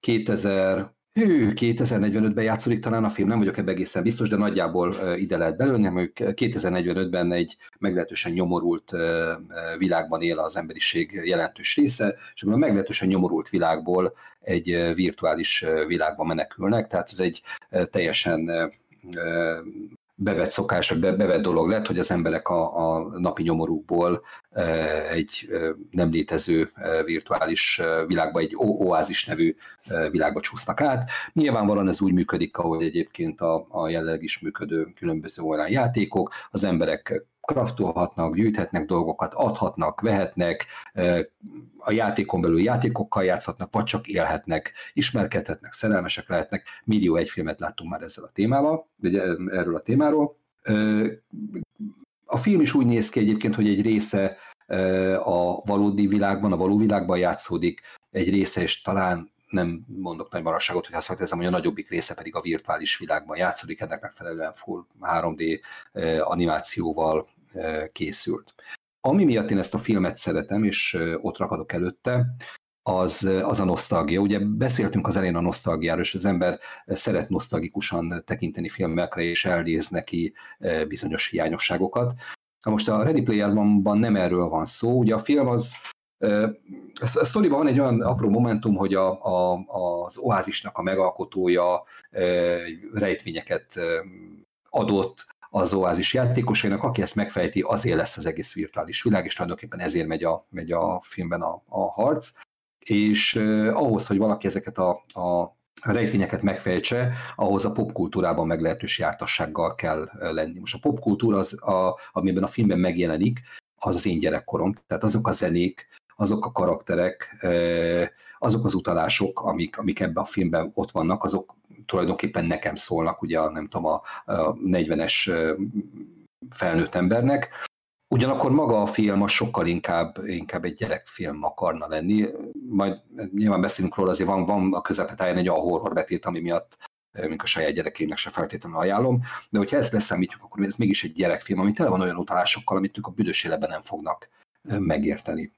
2000 Hű, 2045-ben játszódik talán a film, nem vagyok ebben egészen biztos, de nagyjából ide lehet belőni, hogy 2045-ben egy meglehetősen nyomorult világban él az emberiség jelentős része, és a meglehetősen nyomorult világból egy virtuális világba menekülnek, tehát ez egy teljesen bevett szokás, vagy bevett dolog lett, hogy az emberek a, a napi nyomorúkból e, egy e, nem létező e, virtuális világba, egy oázis nevű világba csúsznak át. Nyilvánvalóan ez úgy működik, ahogy egyébként a, a jelenleg is működő különböző online játékok, az emberek kraftolhatnak, gyűjthetnek dolgokat, adhatnak, vehetnek, a játékon belül játékokkal játszhatnak, vagy csak élhetnek, ismerkedhetnek, szerelmesek lehetnek. Millió egy filmet láttunk már ezzel a témával, erről a témáról. A film is úgy néz ki egyébként, hogy egy része a valódi világban, a való világban játszódik, egy része és talán nem mondok nagy marasságot, hogy azt feltételezem, hogy a nagyobbik része pedig a virtuális világban játszódik, ennek megfelelően full 3D animációval készült. Ami miatt én ezt a filmet szeretem, és ott rakadok előtte, az, az a nosztalgia. Ugye beszéltünk az elején a nosztalgiáról, és az ember szeret nosztalgikusan tekinteni filmekre, és elnéz neki bizonyos hiányosságokat. Na most a Ready Player One-ban nem erről van szó, ugye a film az a sztoriban van egy olyan apró momentum, hogy a, a, az oázisnak a megalkotója rejtvényeket adott az oázis játékosainak, aki ezt megfejti, azért lesz az egész virtuális világ, és tulajdonképpen ezért megy a, megy a filmben a, a harc. És ahhoz, hogy valaki ezeket a, a rejtvényeket megfejtse, ahhoz a popkultúrában meglehetős jártassággal kell lenni. Most a popkultúra, az, a, amiben a filmben megjelenik, az az én gyerekkorom. Tehát azok a zenék, azok a karakterek, azok az utalások, amik, amik ebben a filmben ott vannak, azok tulajdonképpen nekem szólnak, ugye nem tudom, a, a 40-es felnőtt embernek. Ugyanakkor maga a film az sokkal inkább, inkább egy gyerekfilm akarna lenni. Majd nyilván beszélünk róla, azért van, van a közepetáján egy a horror betét, ami miatt még a saját gyerekeimnek se feltétlenül ajánlom, de hogyha ezt leszámítjuk, akkor ez mégis egy gyerekfilm, ami tele van olyan utalásokkal, amit ők a büdös életben nem fognak megérteni.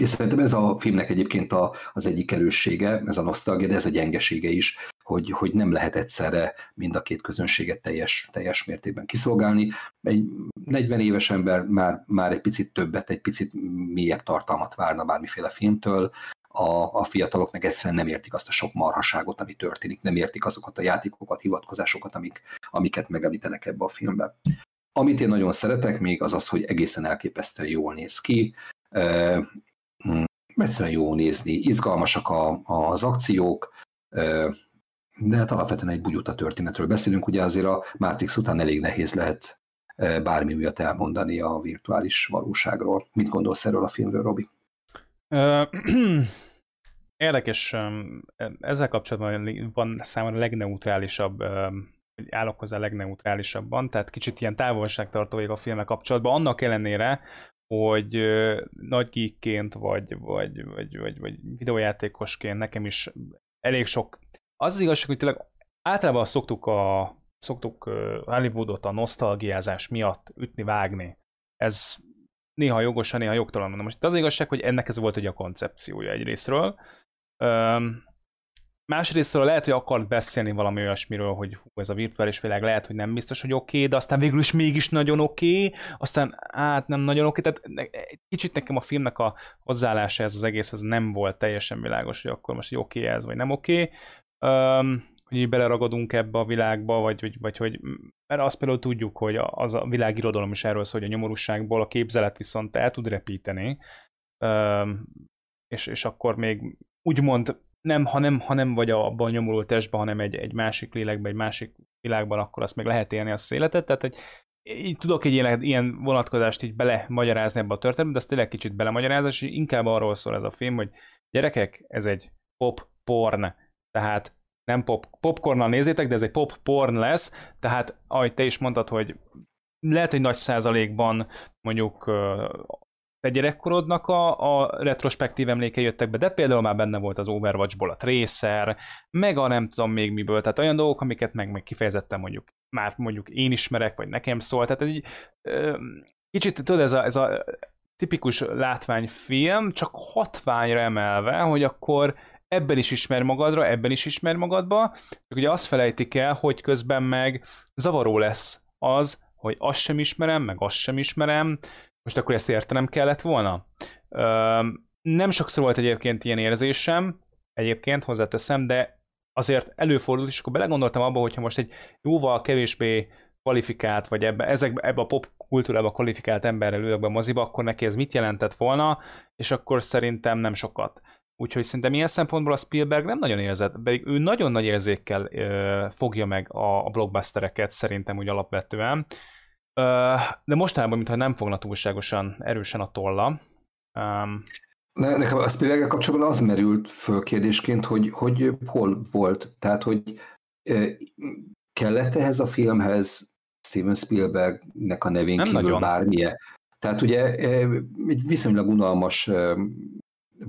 És szerintem ez a filmnek egyébként a, az egyik erőssége, ez a nosztalgia, de ez a gyengesége is, hogy, hogy nem lehet egyszerre mind a két közönséget teljes, teljes mértékben kiszolgálni. Egy 40 éves ember már, már egy picit többet, egy picit mélyebb tartalmat várna bármiféle filmtől, a, a fiatalok meg egyszerűen nem értik azt a sok marhaságot, ami történik, nem értik azokat a játékokat, hivatkozásokat, amik, amiket megemlítenek ebbe a filmbe. Amit én nagyon szeretek még, az az, hogy egészen elképesztően jól néz ki. Egyszerűen jó nézni, izgalmasak a, az akciók, de hát alapvetően egy bugyuta történetről beszélünk, ugye azért a Matrix után elég nehéz lehet bármi miatt elmondani a virtuális valóságról. Mit gondolsz erről a filmről, Robi? Érdekes, ezzel kapcsolatban van számomra a legneutrálisabb, állok hozzá legneutrálisabban, tehát kicsit ilyen távolságtartó a filmek kapcsolatban, annak ellenére, hogy nagy geekként, vagy, vagy, vagy, vagy, vagy videójátékosként nekem is elég sok... Az az igazság, hogy tényleg általában szoktuk a szoktuk Hollywoodot a nosztalgiázás miatt ütni, vágni. Ez néha jogosan, néha jogtalan. Na most az igazság, hogy ennek ez volt ugye a koncepciója egyrésztről. Másrésztről lehet, hogy akart beszélni valami olyasmiről, hogy hú, ez a virtuális világ lehet, hogy nem biztos, hogy oké, okay, de aztán végül is mégis nagyon oké, okay, aztán hát nem nagyon oké, okay. tehát egy kicsit nekem a filmnek a hozzáállása ez az egész, ez nem volt teljesen világos, hogy akkor most oké okay ez, vagy nem oké. Okay. Hogy így beleragadunk ebbe a világba, vagy, vagy, vagy hogy, mert azt például tudjuk, hogy az a világirodalom is erről szól, hogy a nyomorúságból a képzelet viszont el tud repíteni, um, és, és akkor még úgymond nem, ha nem, ha nem vagy abban a nyomorult testben, hanem egy, egy másik lélekben, egy másik világban, akkor azt meg lehet élni azt az életet. Tehát egy, így tudok egy ilyen, ilyen vonatkozást így belemagyarázni ebbe a történetbe, de ez tényleg kicsit belemagyarázás, és inkább arról szól ez a film, hogy gyerekek, ez egy pop porn, tehát nem pop, popcornnal nézzétek, de ez egy pop porn lesz, tehát ahogy te is mondtad, hogy lehet, hogy nagy százalékban mondjuk te gyerekkorodnak a, a retrospektív emléke jöttek be, de például már benne volt az Overwatchból a Tracer, meg a nem tudom még miből, tehát olyan dolgok, amiket meg, meg kifejezetten mondjuk már mondjuk én ismerek, vagy nekem szól, tehát egy kicsit tudod, ez a, ez a tipikus látványfilm, csak hatványra emelve, hogy akkor ebben is ismer magadra, ebben is ismer magadba, csak ugye azt felejtik el, hogy közben meg zavaró lesz az, hogy azt sem ismerem, meg azt sem ismerem, most akkor ezt értenem kellett volna. Nem sokszor volt egyébként ilyen érzésem, egyébként hozzáteszem, de azért előfordult, és akkor belegondoltam abba, hogyha most egy jóval kevésbé kvalifikált, vagy ebbe, ezek, ebbe a pop kultúrába kvalifikált emberrel ülök be a moziba, akkor neki ez mit jelentett volna, és akkor szerintem nem sokat. Úgyhogy szerintem ilyen szempontból a Spielberg nem nagyon érzett, pedig ő nagyon nagy érzékkel ö, fogja meg a, a blockbustereket szerintem úgy alapvetően de mostanában, mintha nem fogna túlságosan erősen a tolla. Um, Nekem a spielberg kapcsolatban az merült föl kérdésként, hogy, hogy hol volt. Tehát, hogy kellett ehhez a filmhez Steven Spielbergnek a nevén nem kívül nagyon. bármilyen. Tehát ugye egy viszonylag unalmas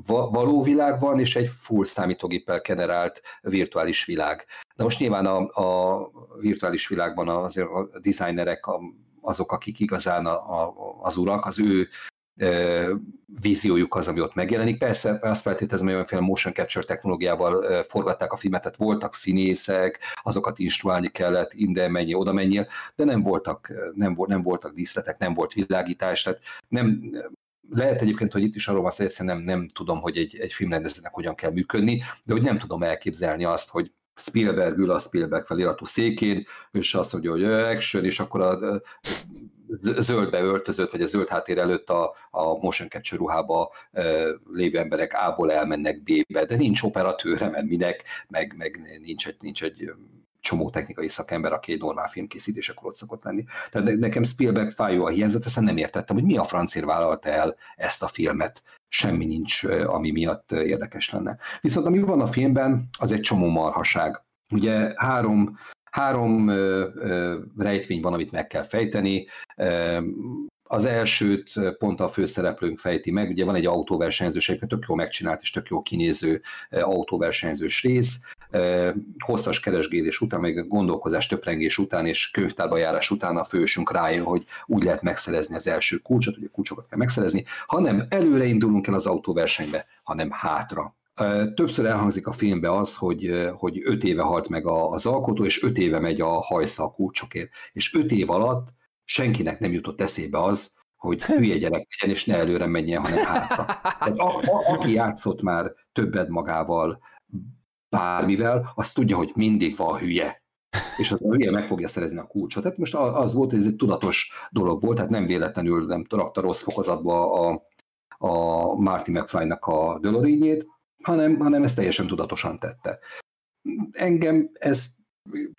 való világ van, és egy full számítógéppel generált virtuális világ. De most nyilván a, a virtuális világban azért a designerek, a azok, akik igazán a, a, az urak, az ő e, víziójuk az, ami ott megjelenik. Persze azt feltételezem, hogy olyanféle motion capture technológiával forgatták a filmet, tehát voltak színészek, azokat instruálni kellett, ide mennyi, oda menjél, de nem voltak, nem, nem voltak díszletek, nem volt világítás, tehát nem, lehet egyébként, hogy itt is arról van szó, hogy nem, nem tudom, hogy egy, egy filmrendezőnek hogyan kell működni, de hogy nem tudom elképzelni azt, hogy Spielberg ül a Spielberg feliratú székén, és azt mondja, hogy action, és akkor a zöldbe öltözött, vagy a zöld háttér előtt a, a motion capture ruhába e, lévő emberek A-ból elmennek B-be, de nincs operatőre, mert minek, meg, meg nincs, egy, nincs egy csomó technikai szakember, aki egy normál filmkészítésekor ott szokott lenni. Tehát nekem Spielberg fájó a hiányzott, ezt nem értettem, hogy mi a francér vállalta el ezt a filmet. Semmi nincs, ami miatt érdekes lenne. Viszont ami van a filmben, az egy csomó marhaság. Ugye három három ö, ö, rejtvény van, amit meg kell fejteni. Az elsőt pont a főszereplőnk fejti meg, ugye van egy autóversenyzős, egy tök jó megcsinált és tök jó kinéző autóversenyzős rész, hosszas keresgélés után, meg gondolkozás, töprengés után és könyvtárba járás után a fősünk rájön, hogy úgy lehet megszerezni az első kulcsot, ugye kulcsokat kell megszerezni, hanem előre indulunk el az autóversenybe, hanem hátra. Többször elhangzik a filmbe az, hogy, hogy öt éve halt meg az alkotó, és öt éve megy a hajsza a kulcsokért. És öt év alatt senkinek nem jutott eszébe az, hogy hülye gyerek legyen, és ne előre menjen, hanem hátra. Tehát a, a, aki játszott már többet magával, bármivel, az tudja, hogy mindig van hülye. És az a hülye meg fogja szerezni a kulcsot. Tehát most az volt, hogy ez egy tudatos dolog volt, tehát nem véletlenül nem rakta rossz fokozatba a, a Marty McFly-nak a Dölorényét, hanem, hanem ezt teljesen tudatosan tette. Engem ez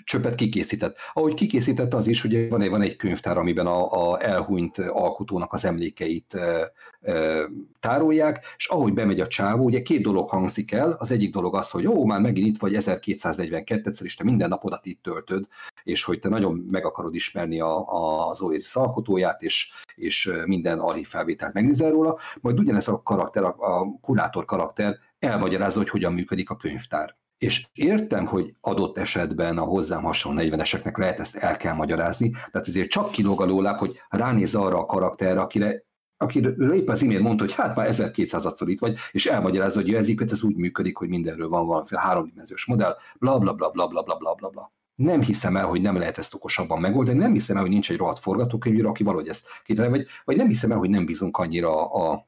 csöpet kikészített. Ahogy kikészített az is, hogy van egy, van egy könyvtár, amiben a, a elhunyt alkotónak az emlékeit e, e, tárolják, és ahogy bemegy a csávó, ugye két dolog hangzik el, az egyik dolog az, hogy ó, már megint itt vagy 1242-szer, és te minden napodat itt töltöd, és hogy te nagyon meg akarod ismerni a, a, az Oasis alkotóját, és, és minden archív felvételt megnézel róla, majd ugyanez a karakter, a, a kurátor karakter elmagyarázza, hogy hogyan működik a könyvtár És értem, hogy adott esetben a hozzám hasonló 40-eseknek lehet ezt el kell magyarázni, tehát ezért csak kilóg a lóláb, hogy ránéz arra a karakterre, akire akiről épp az imént mondta, hogy hát már 1200-szor itt vagy, és elmagyarázza, hogy ez, ez úgy működik, hogy mindenről van valamiféle háromdimenziós modell, bla bla bla bla bla bla bla bla bla. Nem hiszem el, hogy nem lehet ezt okosabban megoldani, nem hiszem el, hogy nincs egy rohadt forgatókönyvíró, aki valahogy ezt kitalálja, vagy, vagy nem hiszem el, hogy nem bízunk annyira a, a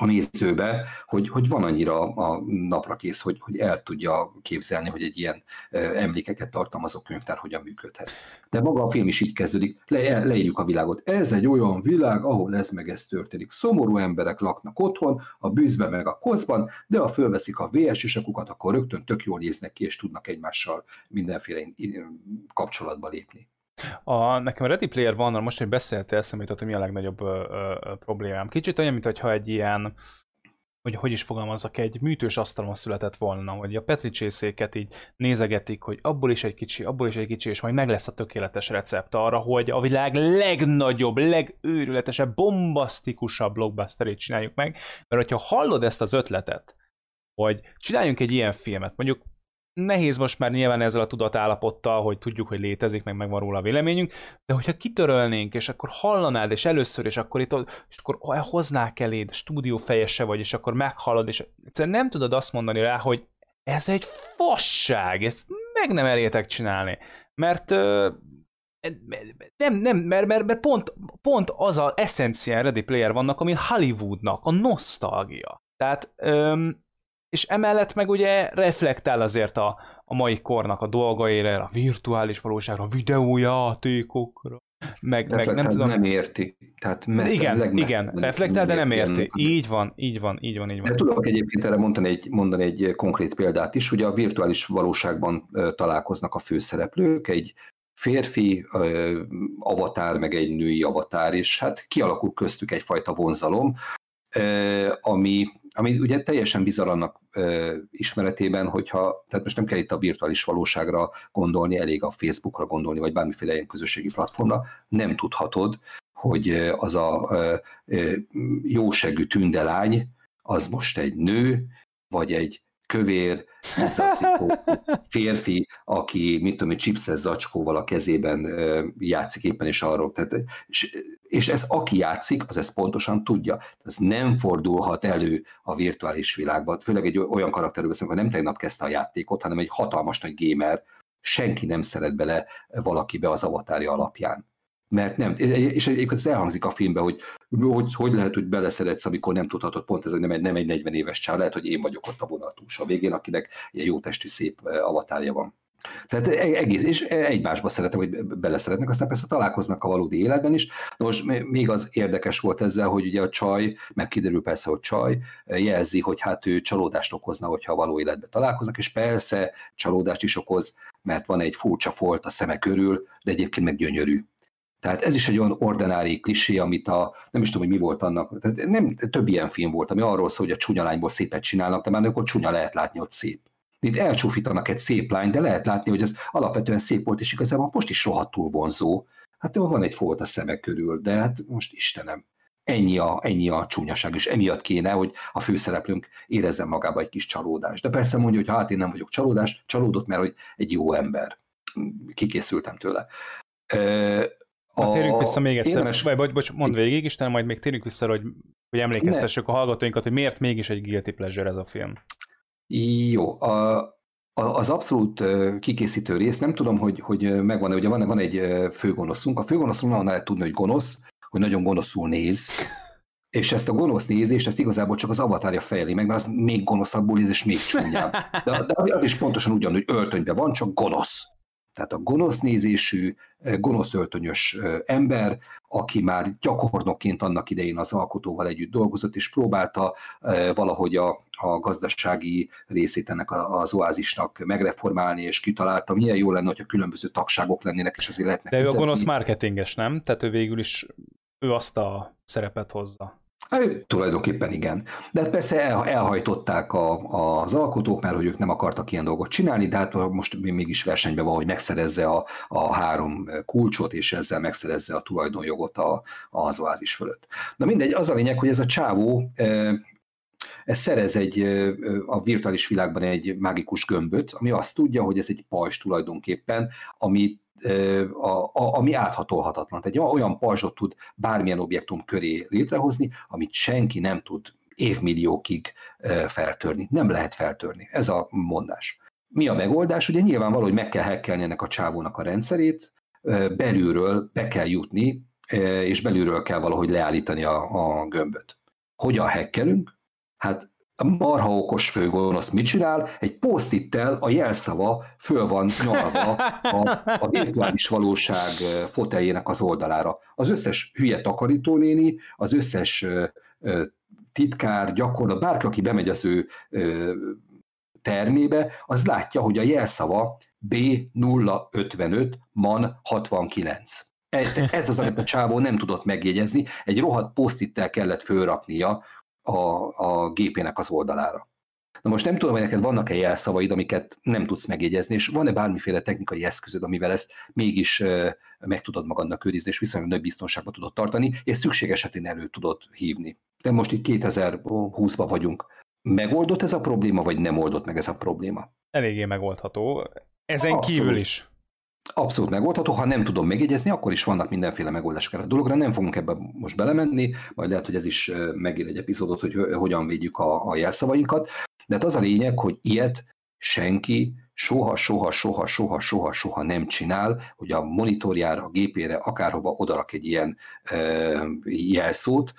nézőbe, hogy, hogy van annyira a napra kész, hogy, hogy el tudja képzelni, hogy egy ilyen emlékeket tartalmazó könyvtár hogyan működhet. De maga a film is így kezdődik, le, leírjuk a világot. Ez egy olyan világ, ahol ez meg ez történik. Szomorú emberek laknak otthon, a bűzben meg a koszban, de ha fölveszik a VS isakukat, akkor rögtön tök jól néznek ki, és tudnak egymással mindenféle kapcsolatba lépni. A, nekem a Ready Player van, most, hogy beszéltél, eszembe jutott, hogy mi a legnagyobb ö, ö, problémám. Kicsit olyan, mintha egy ilyen, hogy hogy is fogalmazzak, egy műtős asztalon született volna, hogy a Petri csészéket így nézegetik, hogy abból is egy kicsi, abból is egy kicsi, és majd meg lesz a tökéletes recept arra, hogy a világ legnagyobb, legőrületesebb, bombasztikusabb blockbusterét csináljuk meg, mert hogyha hallod ezt az ötletet, hogy csináljunk egy ilyen filmet, mondjuk nehéz most már nyilván ezzel a tudatállapottal, hogy tudjuk, hogy létezik, meg megvan róla a véleményünk, de hogyha kitörölnénk, és akkor hallanád, és először, és akkor, itt, és akkor hoznák eléd, stúdió fejese vagy, és akkor meghallod, és egyszerűen nem tudod azt mondani rá, hogy ez egy fasság, ezt meg nem elértek csinálni, mert nem, nem, mert, mert, mert pont, pont az a eszencián Ready Player vannak, ami Hollywoodnak, a nosztalgia. Tehát öm, és emellett meg ugye reflektál azért a, a mai kornak a dolgaira, a virtuális valóságra, a videójátékokra, meg, meg nem tudom. nem érti. Tehát igen, igen, reflektál, de nem érti. Így van, így van, így van, így van. De tudok egyébként erre mondani egy, mondani egy konkrét példát is, ugye a virtuális valóságban találkoznak a főszereplők, egy férfi avatár, meg egy női avatár, és hát kialakul köztük egyfajta vonzalom, ami, ami ugye teljesen bizarr annak ismeretében, hogyha, tehát most nem kell itt a virtuális valóságra gondolni, elég a Facebookra gondolni, vagy bármiféle ilyen közösségi platformra, nem tudhatod, hogy az a jósegű tündelány, az most egy nő, vagy egy kövér, férfi, aki, mit tudom, egy chipses zacskóval a kezében játszik éppen, és arról. Tehát, és, és ez aki játszik, az ezt pontosan tudja. Ez nem fordulhat elő a virtuális világban, főleg egy olyan karakterről beszélünk, hogy nem tegnap kezdte a játékot, hanem egy hatalmas nagy gamer, senki nem szeret bele valakibe az avatárja alapján mert nem, és egyébként ez elhangzik a filmben, hogy hogy, hogy lehet, hogy beleszeretsz, amikor nem tudhatod pont ez, hogy nem egy, nem egy 40 éves csár, lehet, hogy én vagyok ott a vonatús a végén, akinek ilyen jó testi szép avatárja van. Tehát e, egész, és egymásba szeretek, hogy beleszeretnek, aztán persze találkoznak a valódi életben is. Na most még az érdekes volt ezzel, hogy ugye a csaj, meg kiderül persze, hogy csaj, jelzi, hogy hát ő csalódást okozna, hogyha a való életben találkoznak, és persze csalódást is okoz, mert van egy furcsa folt a szeme körül, de egyébként meg gyönyörű. Tehát ez is egy olyan ordinári klisé, amit a, nem is tudom, hogy mi volt annak, tehát nem, több ilyen film volt, ami arról szól, hogy a csúnya lányból szépet csinálnak, de már akkor csúnya lehet látni, hogy szép. Itt elcsúfítanak egy szép lány, de lehet látni, hogy ez alapvetően szép volt, és igazából most is rohadtul vonzó. Hát van egy folt a szemek körül, de hát most Istenem, ennyi a, ennyi a csúnyaság, és emiatt kéne, hogy a főszereplőnk érezzen magába egy kis csalódást. De persze mondja, hogy hát én nem vagyok csalódás, csalódott, mert hogy egy jó ember. Kikészültem tőle. A, térjünk vissza még egyszer, érdemes... vagy bocs, bocs, mondd végig, Isten, majd még térjünk vissza, hogy, hogy emlékeztessük ne. a hallgatóinkat, hogy miért mégis egy guilty pleasure ez a film. Jó, a, a, az abszolút kikészítő rész, nem tudom, hogy, hogy megvan-e, ugye van, van egy főgonoszunk, a főgonoszunk nagyon lehet tudni, hogy gonosz, hogy nagyon gonoszul néz, és ezt a gonosz nézést, ezt igazából csak az avatárja fejeli meg, mert az még gonoszabbul néz, és még csúnyább. De, de az is pontosan ugyanúgy öltönyben van, csak gonosz. Tehát a gonosz nézésű, gonosz öltönyös ember, aki már gyakornokként annak idején az alkotóval együtt dolgozott, és próbálta valahogy a, a gazdasági részét ennek az oázisnak megreformálni, és kitalálta, milyen jó lenne, hogyha különböző tagságok lennének, és azért lehetne De ő a gonosz marketinges, nem? Tehát ő végül is ő azt a szerepet hozza. Hát, tulajdonképpen igen. De hát persze el, elhajtották a, az alkotók, mert hogy ők nem akartak ilyen dolgot csinálni, de hát most mégis versenyben van, hogy megszerezze a, a három kulcsot, és ezzel megszerezze a tulajdonjogot a, az oázis fölött. Na mindegy, az a lényeg, hogy ez a csávó ez szerez egy, a virtuális világban egy mágikus gömböt, ami azt tudja, hogy ez egy pajzs tulajdonképpen, ami a, a, ami áthatolhatatlan. Tehát olyan pajzsot tud bármilyen objektum köré létrehozni, amit senki nem tud évmilliókig feltörni. Nem lehet feltörni. Ez a mondás. Mi a megoldás? Ugye nyilvánvaló, hogy meg kell hekkelni ennek a csávónak a rendszerét, belülről be kell jutni, és belülről kell valahogy leállítani a, a gömböt. Hogyan hekkelünk? Hát a marha okos főgonosz mit csinál? Egy posztittel a jelszava föl van nyalva a, a virtuális valóság foteljének az oldalára. Az összes hülye takarítónéni, az összes titkár, gyakorlat, bárki, aki bemegy az ő termébe, az látja, hogy a jelszava B055 MAN 69. Ez az, amit a csávó nem tudott megjegyezni, egy rohadt posztittel kellett fölraknia a, a gépének az oldalára. Na most nem tudom, hogy neked vannak-e jelszavaid, amiket nem tudsz megjegyezni, és van-e bármiféle technikai eszközöd, amivel ezt mégis meg tudod magadnak őrizni, és viszonylag nagy biztonságban tudod tartani, és szükség esetén elő tudod hívni. De most itt 2020-ban vagyunk. Megoldott ez a probléma, vagy nem oldott meg ez a probléma? Eléggé megoldható. Ezen Abszolút. kívül is. Abszolút megoldható, ha nem tudom megjegyezni, akkor is vannak mindenféle megoldások erre a dologra, nem fogunk ebbe most belemenni, majd lehet, hogy ez is megír egy epizódot, hogy hogyan védjük a, a jelszavainkat, de hát az a lényeg, hogy ilyet senki soha, soha, soha, soha, soha, soha nem csinál, hogy a monitorjára, a gépére, akárhova odarak egy ilyen ö, jelszót,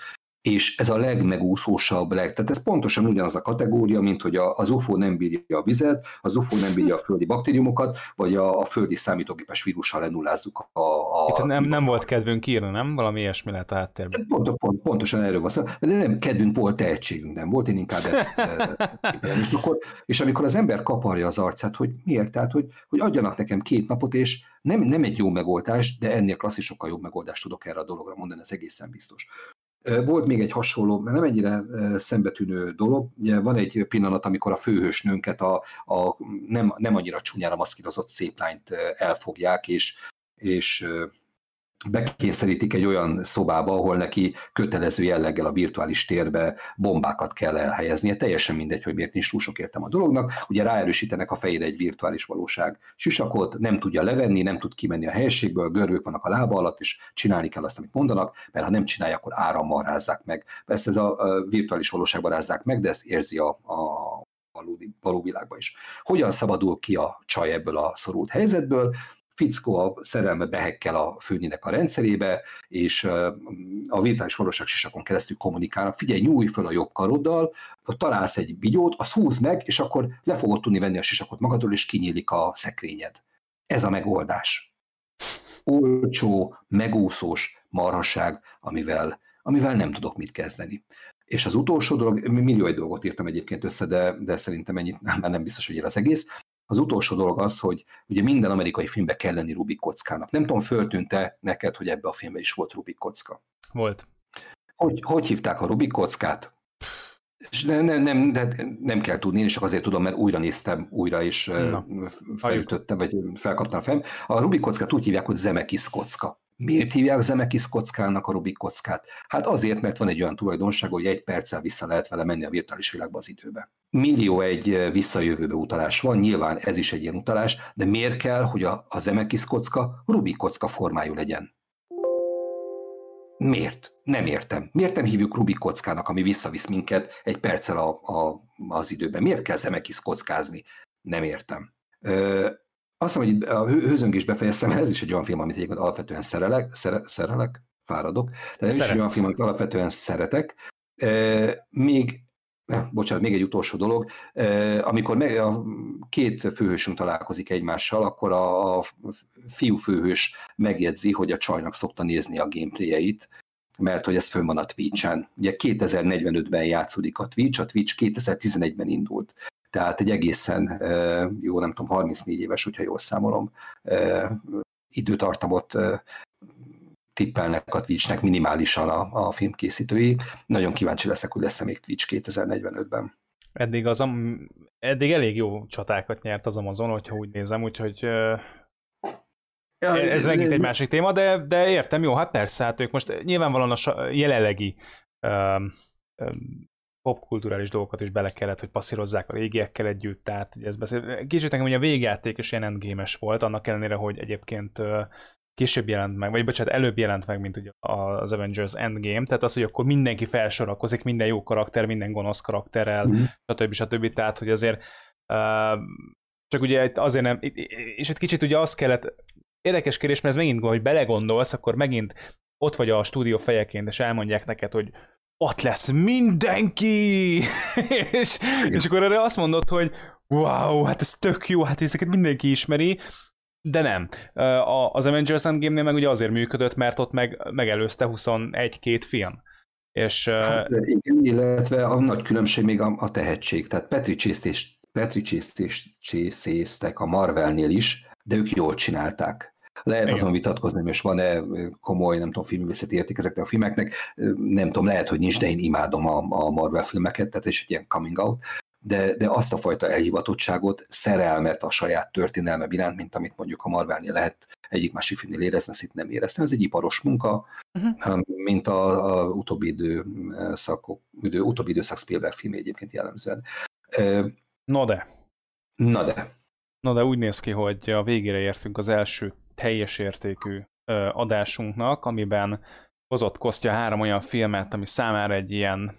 és ez a legmegúszósabb, leg, tehát ez pontosan ugyanaz a kategória, mint hogy a, az UFO nem bírja a vizet, az UFO nem bírja a földi baktériumokat, vagy a, a földi számítógépes vírussal lenullázzuk a... a Itt nem, nem volt kedvünk írni, nem? Valami ilyesmi lehet a háttérben. Pont, pont, pontosan erről van szó. De nem kedvünk volt, tehetségünk nem volt, én inkább ezt eh, és, akkor, és amikor az ember kaparja az arcát, hogy miért? Tehát, hogy, hogy adjanak nekem két napot, és nem, nem egy jó megoldás, de ennél klasszisokkal jobb megoldást tudok erre a dologra mondani, ez egészen biztos. Volt még egy hasonló, nem ennyire szembetűnő dolog. Van egy pillanat, amikor a főhősnőnket a, a nem, nem annyira csúnyára maszkírozott szép lányt elfogják, és, és bekényszerítik egy olyan szobába, ahol neki kötelező jelleggel a virtuális térbe bombákat kell elhelyeznie. Teljesen mindegy, hogy miért nincs túl sok értem a dolognak. Ugye ráerősítenek a fejére egy virtuális valóság sisakot, nem tudja levenni, nem tud kimenni a helységből, görgők vannak a lába alatt, és csinálni kell azt, amit mondanak, mert ha nem csinálja, akkor árammal rázzák meg. Persze ez a virtuális valóságban rázzák meg, de ezt érzi a, a valódi, való világban is. Hogyan szabadul ki a csaj ebből a szorult helyzetből? Fickó a szerelme behekkel a főnének a rendszerébe, és a virtuális valóság sisakon keresztül kommunikálnak. Figyelj, nyújj föl a jobb karoddal, találsz egy bigyót, az húz meg, és akkor le fogod tudni venni a sisakot magadról, és kinyílik a szekrényed. Ez a megoldás. Olcsó, megúszós marhasság, amivel, amivel nem tudok mit kezdeni. És az utolsó dolog, millió egy dolgot írtam egyébként össze, de, de szerintem ennyit nem, nem biztos, hogy ér az egész. Az utolsó dolog az, hogy ugye minden amerikai filmbe kell lenni Rubik kockának. Nem tudom, föltűnte neked, hogy ebbe a filmbe is volt Rubik kocka? Volt. Hogy, hogy hívták a Rubik kockát? És nem, nem, nem, de nem kell tudni, én csak azért tudom, mert újra néztem, újra is felütöttem, vagy felkaptam a fejem. A Rubik kockát úgy hívják, hogy Zemeckis kocka. Miért hívják Zemeckis kockának a Rubik kockát? Hát azért, mert van egy olyan tulajdonság, hogy egy perccel vissza lehet vele menni a virtuális világba az időbe. Millió egy visszajövőbe utalás van, nyilván ez is egy ilyen utalás, de miért kell, hogy a, a Zemeckis kocka Rubik kocka formájú legyen? Miért? Nem értem. Miért nem hívjuk Rubik kockának, ami visszavisz minket egy perccel a, a, az időben? Miért kell Zemeckis kockázni? Nem értem. Ö, azt hiszem, hogy a hőzöngés befejeztem, ez is egy olyan film, amit egyébként alapvetően szerelek, szere, szerelek, fáradok, de ez is egy olyan film, amit alapvetően szeretek. E, még, eh, bocsánat, még egy utolsó dolog, e, amikor meg, a két főhősünk találkozik egymással, akkor a, a fiú főhős megjegyzi, hogy a csajnak szokta nézni a gameplayeit, mert hogy ez fönn van a Twitch-en. Ugye 2045-ben játszódik a Twitch, a Twitch 2011-ben indult tehát egy egészen jó, nem tudom, 34 éves, hogyha jól számolom, időtartamot tippelnek a Twitchnek minimálisan a, a filmkészítői. Nagyon kíváncsi leszek, hogy lesz-e még Twitch 2045-ben. Eddig, az, eddig elég jó csatákat nyert az Amazon, hogyha úgy nézem, úgyhogy ez megint egy másik téma, de, de értem, jó, hát persze, hát ők most nyilvánvalóan a jelenlegi um, um, popkulturális dolgokat is bele kellett, hogy passzírozzák a régiekkel együtt, tehát ugye ez beszél. Kicsit nekem ugye a végjáték is ilyen endgame volt, annak ellenére, hogy egyébként később jelent meg, vagy bocsánat, előbb jelent meg, mint ugye az Avengers Endgame, tehát az, hogy akkor mindenki felsorakozik, minden jó karakter, minden gonosz karakterrel, mm. stb. stb. Tehát, hogy azért uh, csak ugye azért nem, és egy kicsit ugye az kellett, érdekes kérdés, mert ez megint, hogy belegondolsz, akkor megint ott vagy a stúdió fejeként, és elmondják neked, hogy ott lesz mindenki! és, és akkor erre azt mondod, hogy wow, hát ez tök jó, hát ezeket mindenki ismeri, de nem. Az Avengers Endgame-nél meg ugye azért működött, mert ott meg, megelőzte 21-két film. És, hát, igen, illetve a nagy különbség még a, a tehetség. Tehát Petri csészték a Marvelnél is, de ők jól csinálták. Lehet Igen. azon vitatkozni, hogy most van-e komoly, nem tudom, filmvészeti érték ezeknek a filmeknek, nem tudom, lehet, hogy nincs, de én imádom a, a Marvel filmeket, tehát és egy ilyen coming out, de, de azt a fajta elhivatottságot, szerelmet a saját történelme iránt, mint amit mondjuk a Marvelnél lehet egyik másik filmnél érezni, ezt itt nem éreztem. Ez egy iparos munka, uh-huh. mint a, a utóbbi, idő, szakok, idő, utóbbi időszak Spielberg film egyébként jellemzően. Na de. Na de. Na de úgy néz ki, hogy a végére értünk az első teljes értékű adásunknak, amiben hozott Kostya három olyan filmet, ami számára egy ilyen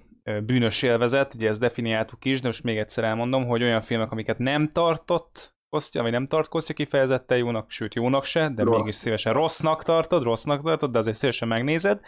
bűnös élvezet, ugye ezt definiáltuk is, de most még egyszer elmondom, hogy olyan filmek, amiket nem tartott Kostya, vagy nem tart Kostya kifejezetten jónak, sőt jónak se, de Rossz. mégis szívesen rossznak tartod, rossznak tartod, de azért szívesen megnézed.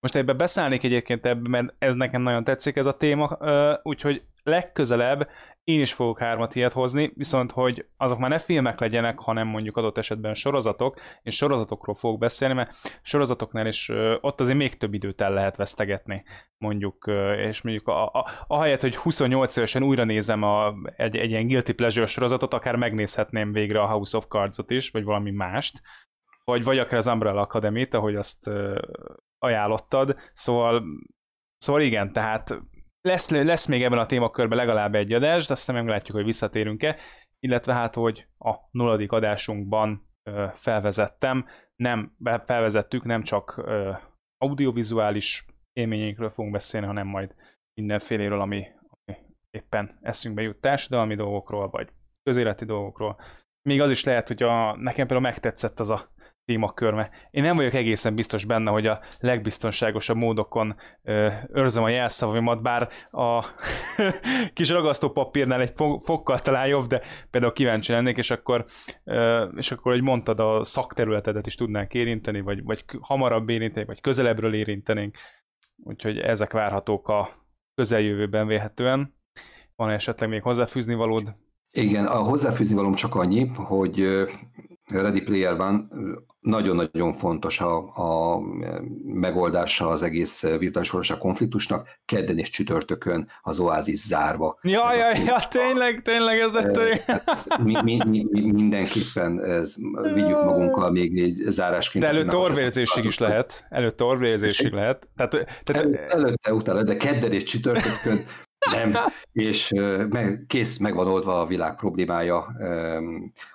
Most ebbe beszállnék egyébként ebbe, mert ez nekem nagyon tetszik ez a téma, úgyhogy legközelebb én is fogok hármat ilyet hozni, viszont hogy azok már ne filmek legyenek, hanem mondjuk adott esetben sorozatok, és sorozatokról fogok beszélni, mert sorozatoknál is ott azért még több időt el lehet vesztegetni, mondjuk, és mondjuk a, a, ahelyett, hogy 28 évesen újra nézem a, egy, egy ilyen guilty pleasure sorozatot, akár megnézhetném végre a House of Cards-ot is, vagy valami mást, vagy, vagy akár az Umbrella Academy-t, ahogy azt ajánlottad, szóval Szóval igen, tehát lesz, lesz még ebben a témakörben legalább egy adás, de aztán meglátjuk, hogy visszatérünk-e, illetve hát, hogy a nulladik adásunkban ö, felvezettem, nem, felvezettük, nem csak ö, audiovizuális élményeinkről fogunk beszélni, hanem majd mindenféléről, ami, ami éppen eszünkbe jut társadalmi dolgokról, vagy közéleti dolgokról. Még az is lehet, hogy a, nekem például megtetszett az a témakör, mert én nem vagyok egészen biztos benne, hogy a legbiztonságosabb módokon ö, őrzöm a jelszavamat, bár a kis ragasztópapírnál egy fokkal talán jobb, de például kíváncsi lennék, és akkor, ö, és akkor, hogy mondtad, a szakterületedet is tudnánk érinteni, vagy, vagy hamarabb érinteni, vagy közelebbről érintenénk. Úgyhogy ezek várhatók a közeljövőben véhetően. Van esetleg még hozzáfűzni valód? Igen, a hozzáfűzni valóm csak annyi, hogy Ready Player van nagyon-nagyon fontos a, a megoldása az egész virtuális konfliktusnak, kedden és csütörtökön az oázis zárva. Ja, ja, ja, tényleg, tényleg ez lett mi, mi, mi, mi, mindenképpen ez, vigyük magunkkal még egy zárásként. De előtte orvérzésig is lehet. Előtte orvérzésig lehet. Tehát, tehát... El, előtte, utána, de kedden és csütörtökön nem, és meg, kész, megvan oldva a világ problémája,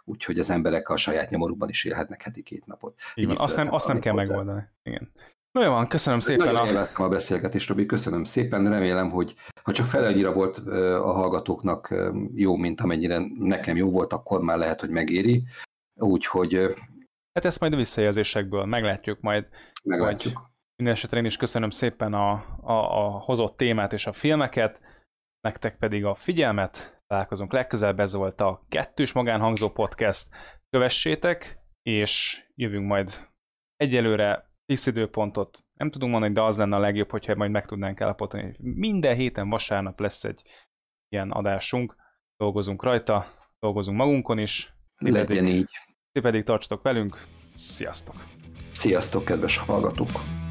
úgyhogy az emberek a saját nyomorukban is élhetnek heti két napot. Igen, azt nem, azt nem kell hozzá. megoldani. Igen. No, jó van, köszönöm szépen. Nagyon a... a beszélgetést, Robi, köszönöm szépen. Remélem, hogy ha csak fel annyira volt a hallgatóknak jó, mint amennyire nekem jó volt, akkor már lehet, hogy megéri. Úgyhogy... Hát ezt majd a visszajelzésekből meglátjuk majd. Meglátjuk. Hogy Mindenesetre én is köszönöm szépen a, a, a hozott témát és a filmeket, nektek pedig a figyelmet, találkozunk legközelebb, ez volt a Kettős Magánhangzó Podcast, kövessétek, és jövünk majd egyelőre fix időpontot nem tudunk mondani, de az lenne a legjobb, hogyha majd meg tudnánk állapotani, hogy minden héten vasárnap lesz egy ilyen adásunk, dolgozunk rajta, dolgozunk magunkon is. Ti Legyen pedig, így. Ti pedig tartsatok velünk, sziasztok! Sziasztok, kedves hallgatók!